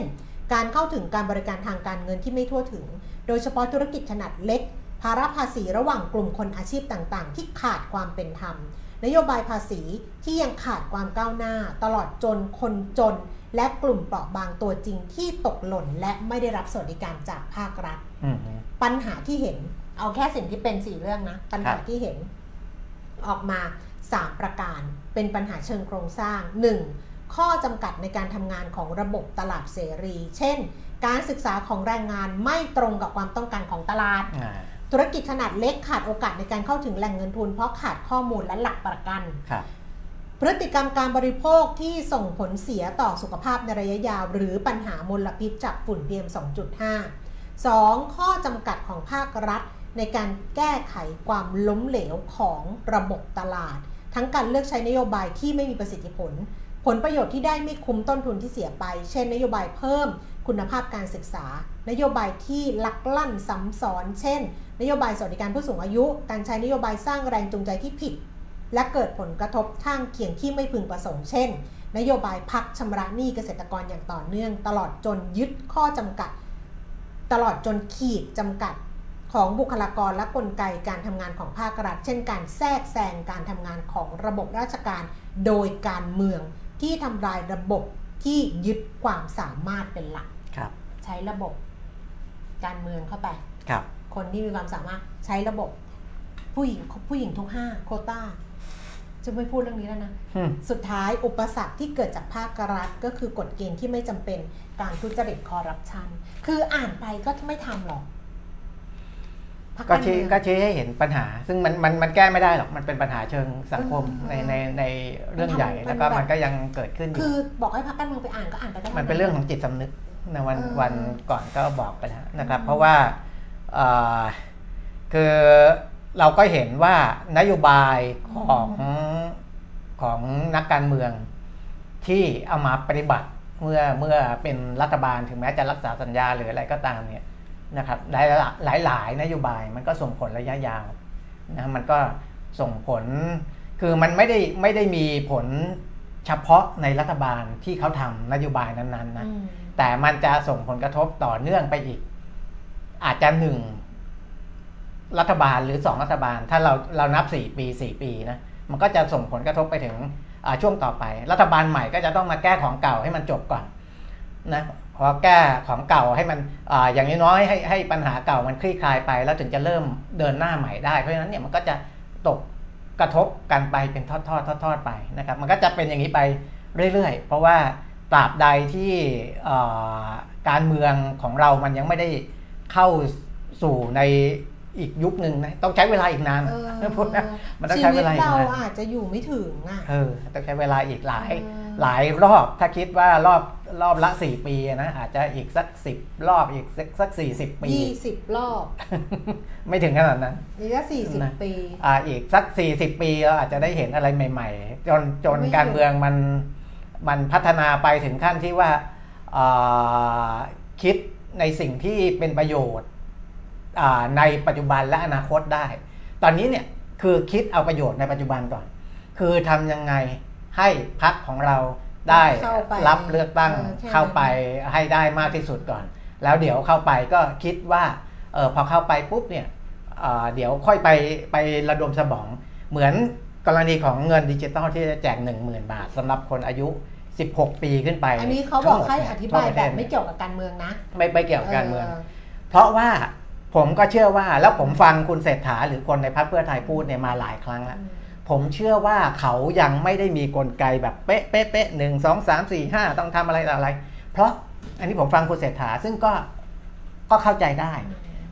การเข้าถึงการบริการทางการเงินที่ไม่ทั่วถึง โดยเฉพาะธุรกิจขนาดเล็ก ภาระภาษีระหว่างกลุ่มคนอาชีพต่างๆ ที่ขาดความเป็นธรรม นโยบายภาษีที่ยังขาดความก้าวหน้า ตลอดจนคนจน และกลุ่มเปราะบางตัวจริงที่ตกหล่น และไม่ได้รับสวัสดิการจากภาครัฐอืมปัญหาที่เห็นเอาแค่สิ่งที่เป็นสี่เรื่องนะ ปัญหาครับที่เห็น ออกมา 3 ประการ เป็นปัญหาเชิงโครงสร้าง 1. ข้อจำกัดในการทำงานของระบบตลาดเสรี เช่น การศึกษาของแรงงานไม่ตรงกับความต้องการของตลาดอ่าธุรกิจขนาดเล็กขาดโอกาสในการเข้าถึงแหล่งเงินทุน เพราะขาดข้อมูลและหลักประกันครับพฤติกรรมการบริโภคที่ส่งผลเสียต่อสุขภาพในระยะยาว หรือปัญหามลพิษจากฝุ่น PM 2.5 2. ข้อจำกัดของภาครัฐ ในการแก้ไขความล้มเหลวของระบบตลาด ทั้งการเลือกใช้นโยบายที่ไม่มีประสิทธิผล ผลประโยชน์ที่ได้ไม่คุ้มต้นทุนที่เสียไป เช่น นโยบายเพิ่ม คุณภาพการศึกษา นโยบายที่ลักลั่นซ้ำซ้อน เช่น นโยบายสวัสดิการผู้สูงอายุ การใช้นโยบายสร้างแรงจูงใจที่ผิด และเกิดผลกระทบข้างเคียงที่ไม่พึงประสงค์ เช่น นโยบายพักชำระหนี้เกษตรกรอย่างต่อเนื่อง ตลอดจนยึดข้อจำกัด ตลอดจนขีดจำกัด ของบุคลากรและกลไกการทำงานของภาครัฐ เช่นการแทรกแซงการทำงานของระบบราชการโดยการเมืองที่ทำลายระบบที่ยึดความสามารถเป็นหลักครับใช้ระบบการเมืองเข้าไปครับคนที่มีความสามารถใช้ระบบผู้หญิงผู้หญิงทุกห้าโควต้าจะไม่พูดเรื่องนี้แล้วนะอืมสุดท้ายอุปสรรคที่เกิดจากภาครัฐก็คือกฎเกณฑ์ที่ไม่จำเป็นการทุจริตคอร์รัปชัน คืออ่านไปก็ไม่ทำหรอกพรรค ก็ารชี้เมืองก็ชี้ให้เห็นปัญหา ซึ่งมันมันมันแก้ไม่ได้หรอกมันเป็นปัญหาเชิงสังคมเอในอในในเรื่องใหญ่มันทำแล้วก็มันแบบมันก็ยังเกิดขึ้นอคืยู่อบอกให้พรรคการเมืองไปอ่านก็อ่านไปได้มันเป็นเรื่องของจิตสำนึกในวันเออวันก่อนก็บอกไปแล้วนะครับอืมเพราะว่าเอ่อคือเราก็เห็นว่านโยบายของของนักการเมืองที่เอามาปฏิบัติเมื่อเมื่อเป็นรัฐบาลถึงแม้จะรักษาสัญญาหรืออะไรก็ตามเนี่ย นะครับหลายหลายหลายนโยบายมันก็ส่งผลระยะยาวนะมันก็ส่งผลคือมันไม่ได้ไม่ได้มีผลเฉพาะในรัฐบาลที่เขาทำนโยบายนั้นๆนะอืมแต่มันจะส่งผลกระทบต่อเนื่องไปอีก อาจจะหนึ่งรัฐบาลหรือสองรัฐบาล ถ้าเราเรานับสี่ปีสี่ปีนะมันก็จะส่งผลกระทบไปถึงอ่าช่วงต่อไป รัฐบาลใหม่ก็จะต้องมาแก้ของเก่าให้มันจบก่อนนะ พอแก้ของเก่าให้มันอาอย่างน้อยๆให้ให้ปัญหาเก่ามันคลี่คลายไป แล้วถึงจะเริ่มเดินหน้าใหม่ได้เพราะฉะนั้นเนี่ยมันก็จะตกกระทบกันไปเป็นทอดๆทอดๆไปนะครับ มันก็จะเป็นอย่างนี้ไปเรื่อยๆ เพราะว่าตราบใดที่เอ่อการเมืองของเรามันยังไม่ได้เข้าสู่ในอีกยุคหนึ่งนะต้องใช้เวลาอีกนานเออนะพูดนะมันต้องใช้เวลาอีชีกวิตนานเราอาจจะอยู่ไม่ถึงอะเออต้องใช้เวลาอีกหลายเออหลายรอบถ้าคิดว่ารอบ รอบละสี่ปีนะ อาจจะอีกสักสิบรอบอีกสักสักสี่สิบปียี่สิบรอบ ไม่ถึงขนาดนั้นนี่ก็สี่สิบนะปี อ่าอีกสักสี่สิบปีเราอาจจะได้เห็นอะไรใหม่ ๆ จนจนไม่การถึงเมืองมันมันพัฒนาไปถึงขั้นที่ว่าอ่าคิดในสิ่งที่เป็นประโยชน์อ่าในปัจจุบันและอนาคตได้ ตอนนี้เนี่ยคือคิดเอาประโยชน์ในปัจจุบันก่อน คือทำยังไงให้พรรคของเรา ได้เข้าไปรับเลือกตั้งเออแค่นั้นเข้าไปให้ได้มากที่สุดก่อน แล้วเดี๋ยวเข้าไปก็คิดว่าเออพอเข้าไปปุ๊บเนี่ยเอ่อเดี๋ยวค่อยไปไประดมสมอง เหมือนกรณีของเงินดิจิตอลที่จะแจก 1 0,000 บาทสำหรับคนอายุ 16 ปีขึ้นไป อันนี้เขาบอกทั้งมดให้เนี่อธิบายทั่วประเทศเนี่ยให้อธิบายแบบไม่เกี่ยวกับการเมืองนะ ไม่ไม่เกี่ยวกับการเมือง เพราะว่าผมก็เชื่อว่าแล้วผมฟังคุณเศรษฐาหรือคนในพรรคเพื่อไทยพูดเนี่ยมาหลายครั้งแล้ว ผมเชื่อว่าเขายังไม่ได้มีกลไกแบบเป๊ะเป๊ะเป๊ะหนึ่งสองสามสี่ห้าต้องทำอะไรต่ออะไร เพราะอันนี้ผมฟังคุณเศรษฐาซึ่งก็ก็เข้าใจได้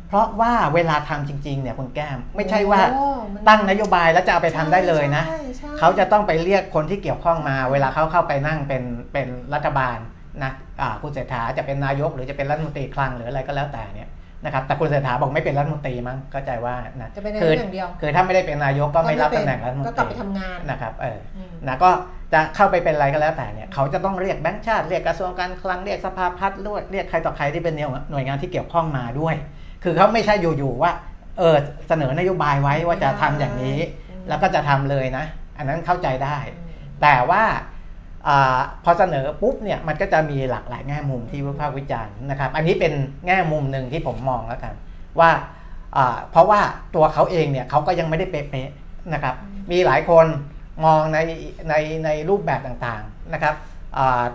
เพราะว่าเวลาทำจริงๆเนี่ยคุณแก้ม ไม่ใช่ว่าโอ้มันตั้งนโยบายแล้วจะเอาไปทำได้เลยนะใช่ใช่เขาจะต้องไปเรียกคนที่เกี่ยวข้องมา เวลาเขาเข้าไปนั่งเป็นเป็นรัฐบาลนะอ่าคุณเศรษฐาจะเป็นนายกหรือจะเป็นรัฐมนตรีคลังหรืออะไรก็แล้วแต่เนี่ย นะครับแต่คุณเศรษฐาบอกไม่เป็นรัฐมนตรีมั้งเข้าใจว่านะจะเป็นนายคืกอย่างเดียวคือถ้าไม่ได้เป็นนายกก็ไม่รับตำแหน่งรัฐมนตรีก็กลับไปทำงานนะครับเอออืมนะก็จะเข้าไปเป็นอะไรก็แล้วแต่เนี่ยเขาจะต้องเรียกแบงค์ชาติเรียกกระทรวงการคลังเรียกสภาพัฒน์ด้วยเรียกใครต่อใครที่เป็นหน่วยงานที่เกี่ยวข้องมาด้วย คือเขาไม่ใช่อยู่ๆว่าเออเสนอนโยบายไว้ว่าจะทำอย่างนี้อืมแล้วก็จะทำเลยนะ อันนั้นเข้าใจได้ แต่ว่าอา พอเสนอปุ๊บเนี่ยมันก็จะมีหลากหลายแง่มุมที่วิพากษ์วิจารณ์นะครับ อันนี้เป็นแง่มุมหนึ่งที่ผมมองแล้วกัน ว่าเพราะว่าตัวเขาเองเนี่ยเขาก็ยังไม่ได้เป๊ะๆนะครับ มีหลายคนมองในในในรูปแบบต่างๆนะครับ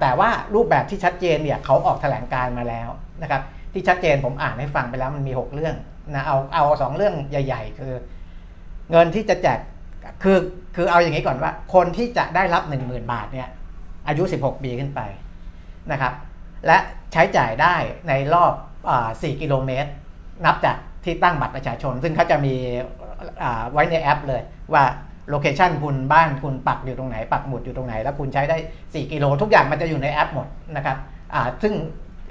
แต่ว่ารูปแบบที่ชัดเจนเนี่ยเขาออกแถลงการมาแล้วนะครับ ที่ชัดเจนผมอ่านให้ฟังไปแล้วมันมี 6 เรื่องนะเอาเอาสองเรื่องใหญ่ ๆ คือ เงินที่จะแจกคือคือเอาอย่างนี้ก่อนว่า คนที่จะได้รับ 1 0,000 บาทเนี่ย อายุ 16 ปีขึ้นไปนะครับ และใช้จ่ายได้ในรอบอา4กิโลเมตร นับจากที่ตั้งบัตรประชาชน ซึ่งเขาจะมีอ่าไว้ในแอปเลยว่า location คุณบ้านคุณปักอยู่ตรงไหน ปักหมุดอยู่ตรงไหน แล้วคุณใช้ได้ 4 กิโล ทุกอย่างมันจะอยู่ในแอปหมดนะครับอ่าซึ่ง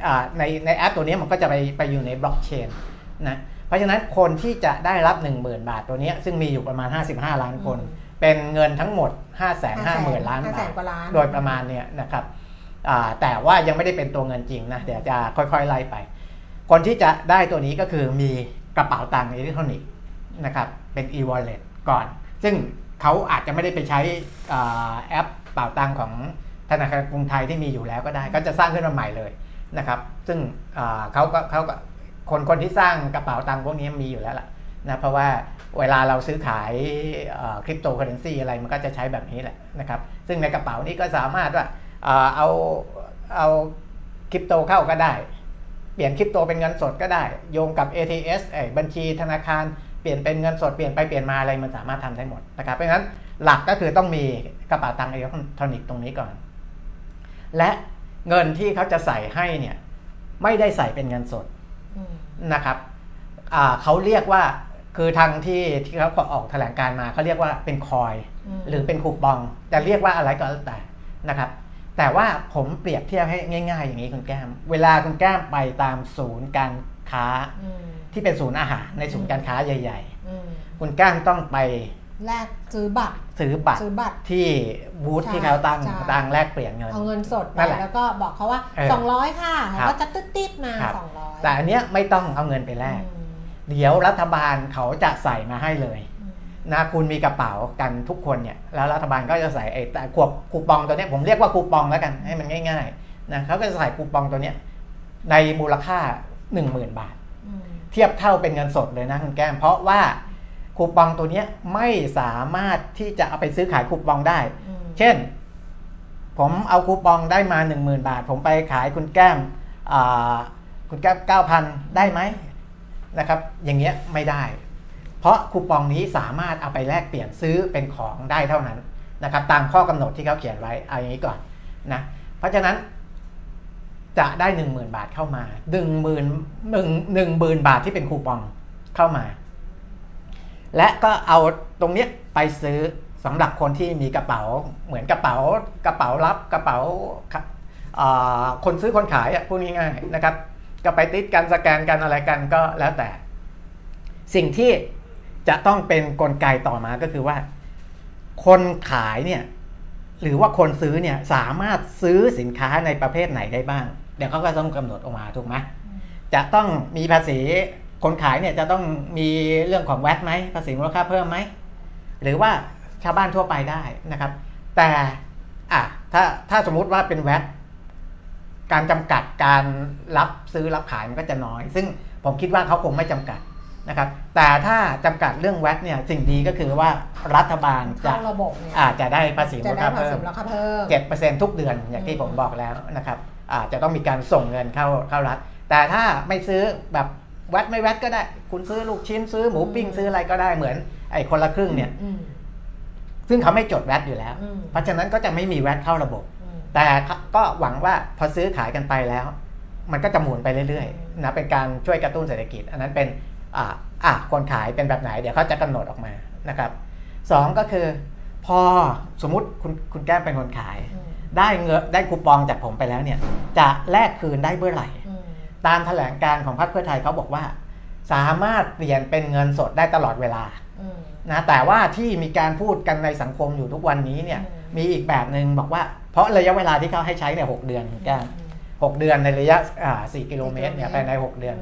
อ่าในในแอปตัวนี้มันก็จะไปไปอยู่ในบล็อกเชนนะเพราะฉะนั้นคนที่จะได้รับ 10,000 บาทตัวเนี้ยซึ่งมีอยู่ประมาณ 55 ล้านคนอืมเป็นเงินทั้งหมด 5 5 0 0 0 0ล้านห้าบาแสทนกว่าล้านโดยประมาณเนี่ยนะครับอ่าแต่ว่ายังไม่ได้เป็นตัวเงินจริงนะเดี๋ยวจะค่อยๆไล่ไป คนที่จะได้ตัวนี้ก็คือมีกระเป๋าตังค์อิเล็กทรอนิกส์นะครับเป็น e-wallet ก่อน ซึ่งเขาอาจจะไม่ได้ไปใช้อ่าแอปเป๋าตังค์ของธนาคารกรุงไทยที่มีอยู่แล้วก็ได้ ก็จะสร้างขึ้นมาใหม่เลยนะครับ ซึ่งอ่าเขาก็เขาก็คนคนที่สร้างกระเป๋าตังค์พวกนี้มีอยู่แล้วล่ะ นะเพราะว่าเวลาเราซื้อขายคริปโตเคอเรนซีอะไรมันก็จะใช้แบบนี้แหละนะครับ ซึ่งในกระเป๋านี้ก็สามารถว่าอ่าเอาเอาคริปโตเข้าก็ได้ เปลี่ยนคริปโตเป็นเงินสดก็ได้ โยงกับ ATS ไอ้บัญชีธนาคารเปลี่ยนเป็นเงินสดเปลี่ยนไปเปลี่ยนมาอะไรมันสามารถทำได้หมดนะครับเพราะฉะนั้นหลักก็คือต้องมีกระเป๋าตังค์อิเล็กทรอนิกส์ตรงนี้ก่อน และเงินที่เขาจะใส่ให้เนี่ยไม่ได้ใส่เป็นเงินสดอืมนะครับอ่าเขาเรียกว่า คือทางที่ที่เขาออกแถลงการมาเขาเรียกว่าเป็นคอยมหรือเป็นคูปองจะเรียกว่าอะไรก็แล้วแต่นะครับ แต่ว่าผมเปรียบเทียบให้ง่าย ๆ อย่างนี้คุณแก้ม เวลาคุณแก้มไปตามศูนย์การค้าอืมที่เป็นศูนย์อาหารในศูนย์การค้าใหญ่อืมๆคุณแก้มต้องไปแลกซื้อบัตรซื้อบัตรซื้อบัตรที่บูธใช่ที่เขาตั้งใช่ตั้งแลกเปลี่ยนเงินเอาเงินสดไปนั่นแหละแล้วก็บอกเขาว่าเออ200 ค่ะครัเขาบก็จะติดๆมาครับ200 แต่อันเนี้ยไม่ต้องเอาเงินไปแลกอืม เดี๋ยวรัฐบาลเขาจะใส่มาให้เลยอืมนะคุณมีกระเป๋ากันทุกคนเนี่ยแล้วรัฐบาลก็จะใส่ไอ้แต่ขวบคูปองตัวเนี้ยผมเรียกว่าคูปองแล้วกันให้มันง่ายๆนะเขาก็จะใส่คูปองตัวเนี้ยในมูลค่า 10,000 บาทอืมเทียบเท่าเป็นเงินสดเลยนะคุณแก้ม เพราะว่าคูปองตัวเนี้ยไม่สามารถที่จะเอาไปซื้อขายคูปองได้อืมเช่น ผมเอาคูปองได้มา 10,000 บาท ผมไปขายคุณแก้มอ่าคุณแก้ม9,000 ได้ไหม นะครับ อย่างเงี้ยไม่ได้ เพราะคูปองนี้สามารถเอาไปแลกเปลี่ยนซื้อเป็นของได้เท่านั้นนะครับ ตามข้อกำหนดที่เขาเขียนไว้เอาอย่างนี้ก่อนนะ เพราะฉะนั้นจะได้ 10,000 บาทเข้ามา1 0,000 1 10,000 บาทที่เป็นคูปองเข้ามา และก็เอาตรงเนี้ยไปซื้อสำหรับคนที่มีกระเป๋าเหมือนกระเป๋ากระเป๋ารับกระเป๋าอ่าคนซื้อคนขายอะพูดง่ายๆนะครับ ก็ไปติดกันสแกนกันอะไรกันก็แล้วแต่ สิ่งที่จะต้องเป็นนกลไกต่อมาก็คือว่า คนขายเนี่ยหรือว่าคนซื้อเนี่ยสามารถซื้อสินค้าในประเภทไหนได้บ้าง เดี๋ยวเขาก็ต้องกำหนดออกมาถูกไหมจะต้องมีภาษีคนขายเนี่ยจะต้องมีเรื่องของแวดไหมภาษีมูลค่าเพิ่มไหมหรือว่าชาวบ้านทั่วไปได้นะครับ แต่อะถ้าถ้าสมมุติว่าเป็นแวด การจำกัดการรับซื้อรับขายมันก็จะน้อย ซึ่งผมคิดว่าเขาคงไม่จำกัดนะครับ แต่ถ้าจำกัดเรื่องแวดเนี่ยสิ่งดีก็คือว่ารัฐบาลจะเข้าระบบเนี่ยอาจจะได้ภาษีมูจะลได้ค่าภาเพิ่ษีมมูลค่าเพิ่มเจ็ดเปอร์เซ็นทุกเดือนอย่างที่ผมบอกแล้วนะครับอาจจะต้องมีการส่งเงินเข้าเข้ารัฐ แต่ถ้าไม่ซื้อแบบแวดไม่แวดก็ได้ คุณซื้อลูกชิ้นซื้อหมูปิ้งอืมซื้ออะไรก็ได้เหมือนไอ้คนละครึ่งเนี่ยอืมซึ่งเขาไม่จดแวดอยู่แล้วอืมเพราะฉะนั้นก็จะไม่มีแวดเข้าระบบอืม แต่ก็หวังว่าพอซื้อขายกันไปแล้ว มันก็จะหมุนไปเรื่อยอืมๆนะเป็นการช่วยกระตุ้นเศรษฐกิจ อันนั้นเป็นอ่าอะคนขายเป็นแบบไหนเดี๋ยวเขาจะกำหนดออกมานะครับสองก็คือ พอสมมุติคุณคุณแก้มเป็นคนขายอืมได้เงินได้คูปองจากผมไปแล้วเนี่ย จะแลกคืนได้เมื่อไหร่อืมตามแถลงการของพรรคเพื่อไทยเขาบอกว่า สามารถเปลี่ยนเป็นเงินสดได้ตลอดเวลาอืมนะแต่ว่าที่มีการพูดกันในสังคมอยู่ทุกวันนี้เนี่ยอืมมีอีกแบบหนึ่งบอกว่า เพราะระยะเวลาที่เขาให้ใช้เนี่ยหกเดือนคุณแก้มหกเดือนในระยะอ่าสี่กิโลเมตรเนี่ยภายในหกเดือน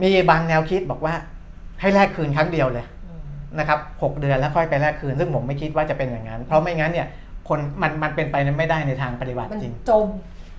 มีบางแนวคิดบอกว่าให้แลกคืนครั้งเดียวเลยอืมนะครับหกเดือนแล้วค่อยไปแลกคืน ซึ่งผมไม่คิดว่าจะเป็นอย่างนั้น เพราะไม่งั้นเนี่ยคนมันมันเป็นไปไม่ได้ในทางปฏิบัติมันจริงจม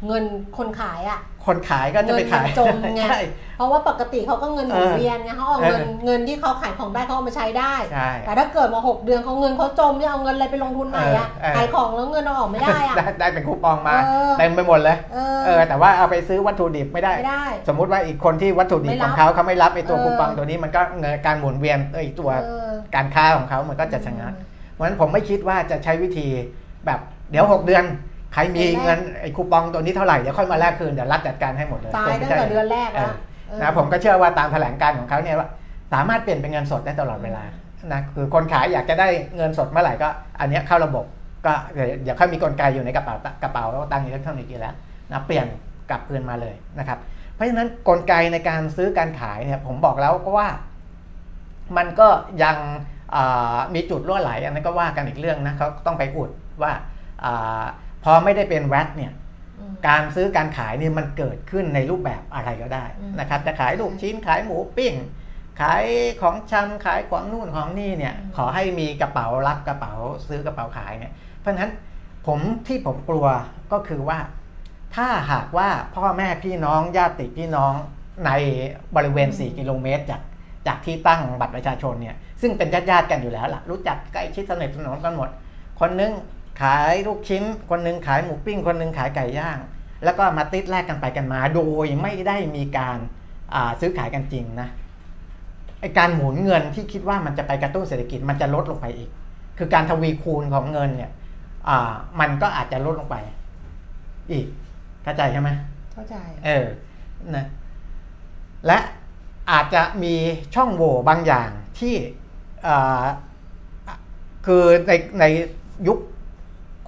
เงินคนขายอะ คนขายก็จะไปขายเงินมันจมไงใช่เพราะว่าปกติเขาก็เงินหมุนเออเวียนไงเขาเอาเงินเออเงินที่เขาขายของได้เขาเอามาใช้ได้ใช่แต่ถ้าเกิดมาหกเดือนเขาเงินเขาจมเนี่ยเอาเงินอะไรไปลงทุนใหม่อะเออเออขายของแล้วเงินเอาออกไม่ได้อะได้ได้เป็นคูปองมาเออเต็มไปหมดเลยเอเออแต่ว่าเอาไปซื้อวัตถุดิบไม่ได้ไม่ได้สมมุติว่าอีกคนที่วัตถุดิบไม่ขรับองเขาเขาไม่รับไอ้ตัวเออคูปองตัวนี้มันก็เงินการหมุนเวียนไอ้ตัวเออการค้าของเขามันก็จะชะงักเพราะฉะนั้นผมไม่คิดว่าจะใช้วิธีแบบเดี๋ยว 6 เดือน ใครมีเงินไอ้คูปองตัวนี้เท่าไหร่เดี๋ยวค่อยมาแลกคืนเดี๋ยวรัฐจัดการให้หมดเลยตายผมตั้ไม่งใช่แต่เดือนแรกแล้วเออนะผมก็เชื่อว่าตามแถลงการของเขาเนี่ยว่าสามารถเปลี่ยนเป็นเงินสดได้ตลอดเวลานะคือคนขายอยากจะได้เงินสดเมื่อไหร่ก็ อันเนี้ยเข้าระบบก็เดี๋ยวเดี๋ยวเขามีกลไกอยู่ในกระเป๋ากระเป๋าตังค์อิเล็กทรอนิกส์อยู่แล้วนะเปลี่ยนกลับคืนมาเลยนะครับ เพราะฉะนั้นกลไกในการซื้อการขายเนี่ยผมบอกแล้วก็ว่า มันก็ยังอ่ามีจุดรั่วไหลอันนั้นก็ว่ากันอีกเรื่องนะเขาต้องไปอุดว่าอา พอไม่ได้เป็น VAT เนี่ยอืมการซื้อการขายเนี่ยมันเกิดขึ้นในรูปแบบอะไรก็ได้อืมนะครับจะขายลูกชิ้นขายหมูปิ้ง ขายของชำขายของนู่นของนี่เนี่ยอืมขอให้มีกระเป๋ารับกระเป๋าซื้อกระเป๋าขายเนี่ยเพราะฉะนั้นผมที่ผมกลัวก็คือว่า ถ้าหากว่าพ่อแม่พี่น้องญาติพี่น้องในบริเวณ 4 กิโลเมตรจากจากที่ตั้งบัตรประชาชนเนี่ยซึ่งเป็นญาติญาติๆกันอยู่แล้วล่ะรู้จักใกล้ชิดสนิทสนมกันหมด คนนึง ขายลูกชิ้นคนนึงขายหมูปิ้ง คนนึงขายไก่ย่าง แล้วก็มาติดแลกกันไปกันมา โดยไม่ได้มีการอ่าซื้อขายกันจริงนะไอการหมุนเงินที่คิดว่ามันจะไปกระตุ้นเศรษฐกิจมันจะลดลงไปอีก คือการทวีคูณของเงินเนี่ยอ่ามันก็อาจจะลดลงไป อีกเข้าใจใช่ไหมเข้าใจเออนะและอาจจะมีช่องโหว่บางอย่างที่อ่าคือในในยุค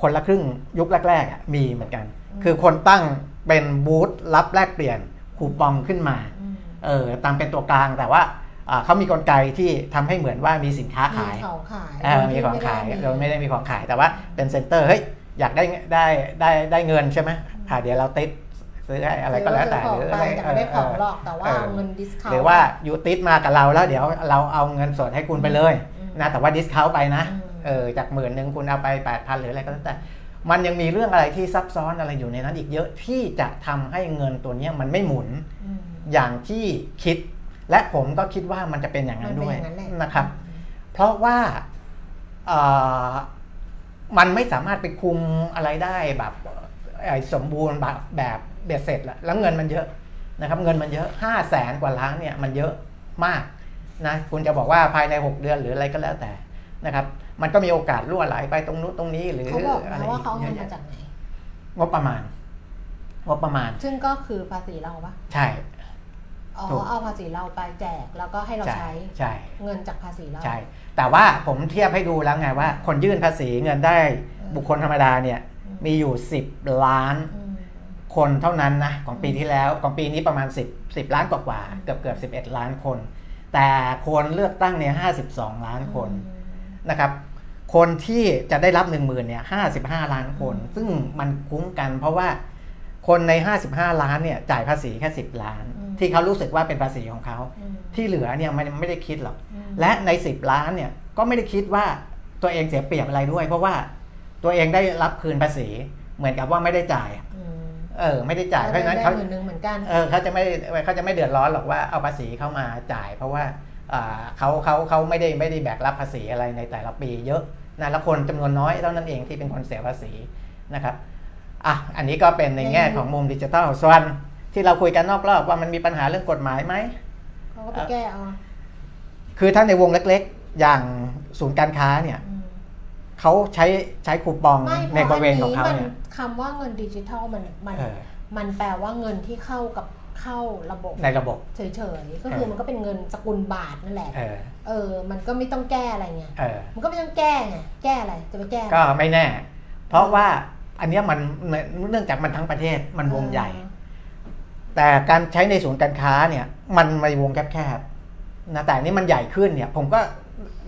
คนละครึ่งยุคแรกๆอะมีเหมือนกันอืมคือคนตั้งเป็นบูธรับแลกเปลี่ยนคูปองขึ้นมาอืมเออตามเป็นตัวกลางแต่ว่าอ่าเขามีกลไกที่ทำให้เหมือนว่ามีสินค้าขาย มีของขายเออมีของขายโดยไม่ได้มีของขายแต่ว่าเป็นเซ็นเตอร์เฮ้ยอยากได้ได้ได้ได้เงินใช่ไหมอ่าเดี๋ยวเราติดซื้อให้อะไรก็แล้วแต่ซื้อหขรือองอะไรไปแต่ไม่ได้ของหรอกเแต่ว่าเอาเงินดิสคาวหรือว่ายูติดมากับเราแล้วเดี๋ยวเราเอาเงินสดให้คุณไปเลยอืมนะแต่ว่าดิสคาวไปนะอืม เออจากหมื่นหนึ่งคุณเอาไป8ปดพันหรืออะไรก็แล้วแต่ มันยังมีเรื่องอะไรที่ซับซ้อนอะไรอยู่ในนั้นอีกเยอะที่จะทำให้เงินตัวเนี้ยมันไม่หมุนอืมอย่างที่คิด และผมก็คิดว่ามันจะเป็นอย่างนั้นด้วยมัเป็อางแหละนะครับ เพราะว่าเอ่อมันไม่สามารถไปคุมอะไรได้แบบเอ่อสมบูรณ์แบบแบบเบ็ดเสร็จแล้วแล้วเงินมันเยอะนะครับ เงินมันเยอะห้าแสนกว่าล้านเนี่ยมันเยอะมากนะคุณจะบอกว่าภายใน 6 เดือนหรืออะไรก็แล้วแต่นะครับ มันก็มีโอกาสรั่วไหลไปตรงนู้นตรงนี้หรือเขาบอกอะไรนะว่าเขาเอาเยเงินอะมาแยะจากไหนงบประมาณงบประมาณ ซึ่งก็คือภาษีเราปะใช่อ๋อถูกเอาภาษีเราไปแจกแล้วก็ให้เราใช่ใช้ใช่เงินจากภาษีเราใช่แต่ว่าผมเทียบให้ดูแล้วไงว่า คนยื่นภาษีเงินได้อืมบุคคลธรรมดาเนี่ยอืมมีอยู่ 10 ล้านอืมคนเท่านั้นนะของปีอืมที่แล้วของปีนี้ประมาณ 10 10 ล้านกว่าๆเกือบเกือบ11 ล้านคน แต่คนเลือกตั้งเนี่ย52 ล้านคน นะครับ คนที่จะได้รับ 1 0,000เนี่ย55ล้านคน ซึ่งมันคุ้มกัน เพราะว่าคนใน 55 ล้านเนี่ยจ่ายภาษีแค่ 10 ล้านอืมที่เขารู้สึกว่าเป็นภาษีของเขาอืมที่เหลือเนี่ยมันไม่ได้คิดหรอกอืมและใน 10 ล้านเนี่ยก็ไม่ได้คิดว่าตัวเองเสียเปรียบอะไรด้วย เพราะว่าตัวเองได้รับคืนภาษีเหมือนกับว่าไม่ได้จ่ายอืมเออไม่ได้จ่ายเพราะฉะนั้นได้เขาหมื่นหนึ่งเหมือนกันเออเขาจะไม่เขาจะไม่เดือดร้อนหรอกว่าเอาภาษีเข้ามาจ่าย เพราะว่าอ่า เขาเขาเขาไม่ได้ไม่ได้แบกรับภาษีอะไรในแต่ละปีเยอะนะและคนจำนวนน้อยเท่านั้นเองที่เป็นคนเสียภาษีนะครับอะอันนี้ก็เป็นในแง่ของมุมดิจิทัลส่วนที่เราคุยกันนอกรอบว่ามันมีปัญหาเรื่องกฎหมายไหมเขาก็ไปแก้เอาคือถ้าในวงเล็กๆ อย่างศูนย์การค้าเนี่ยอืมเขาใช้ใช้คูปองไม่ในเพบราะริเวอัณนของนี้เขามันเนี่ยคำว่าเงินดิจิทัลมันมันเออมันแปลว่าเงินที่เข้ากับ เข้าระบบในระบบ เฉยๆ ก็คือเออมันก็เป็นเงินสกุลบาทนั่นแหละ เออ เออ มันก็ไม่ต้องแก้อะไรไง เออ มันก็ไม่ต้องแก้ไง แก้อะไร จะไปแก้อะไรก็ไม่แน่ เพราะว่าอันเนี้ยมันเนื่องจากมันทั้งประเทศมันวงใหญ่ แต่การใช้ในศูนย์การค้าเนี่ย มันในวงแคบๆนะแต่อันนี้มันใหญ่ขึ้นเนี่ย ผมก็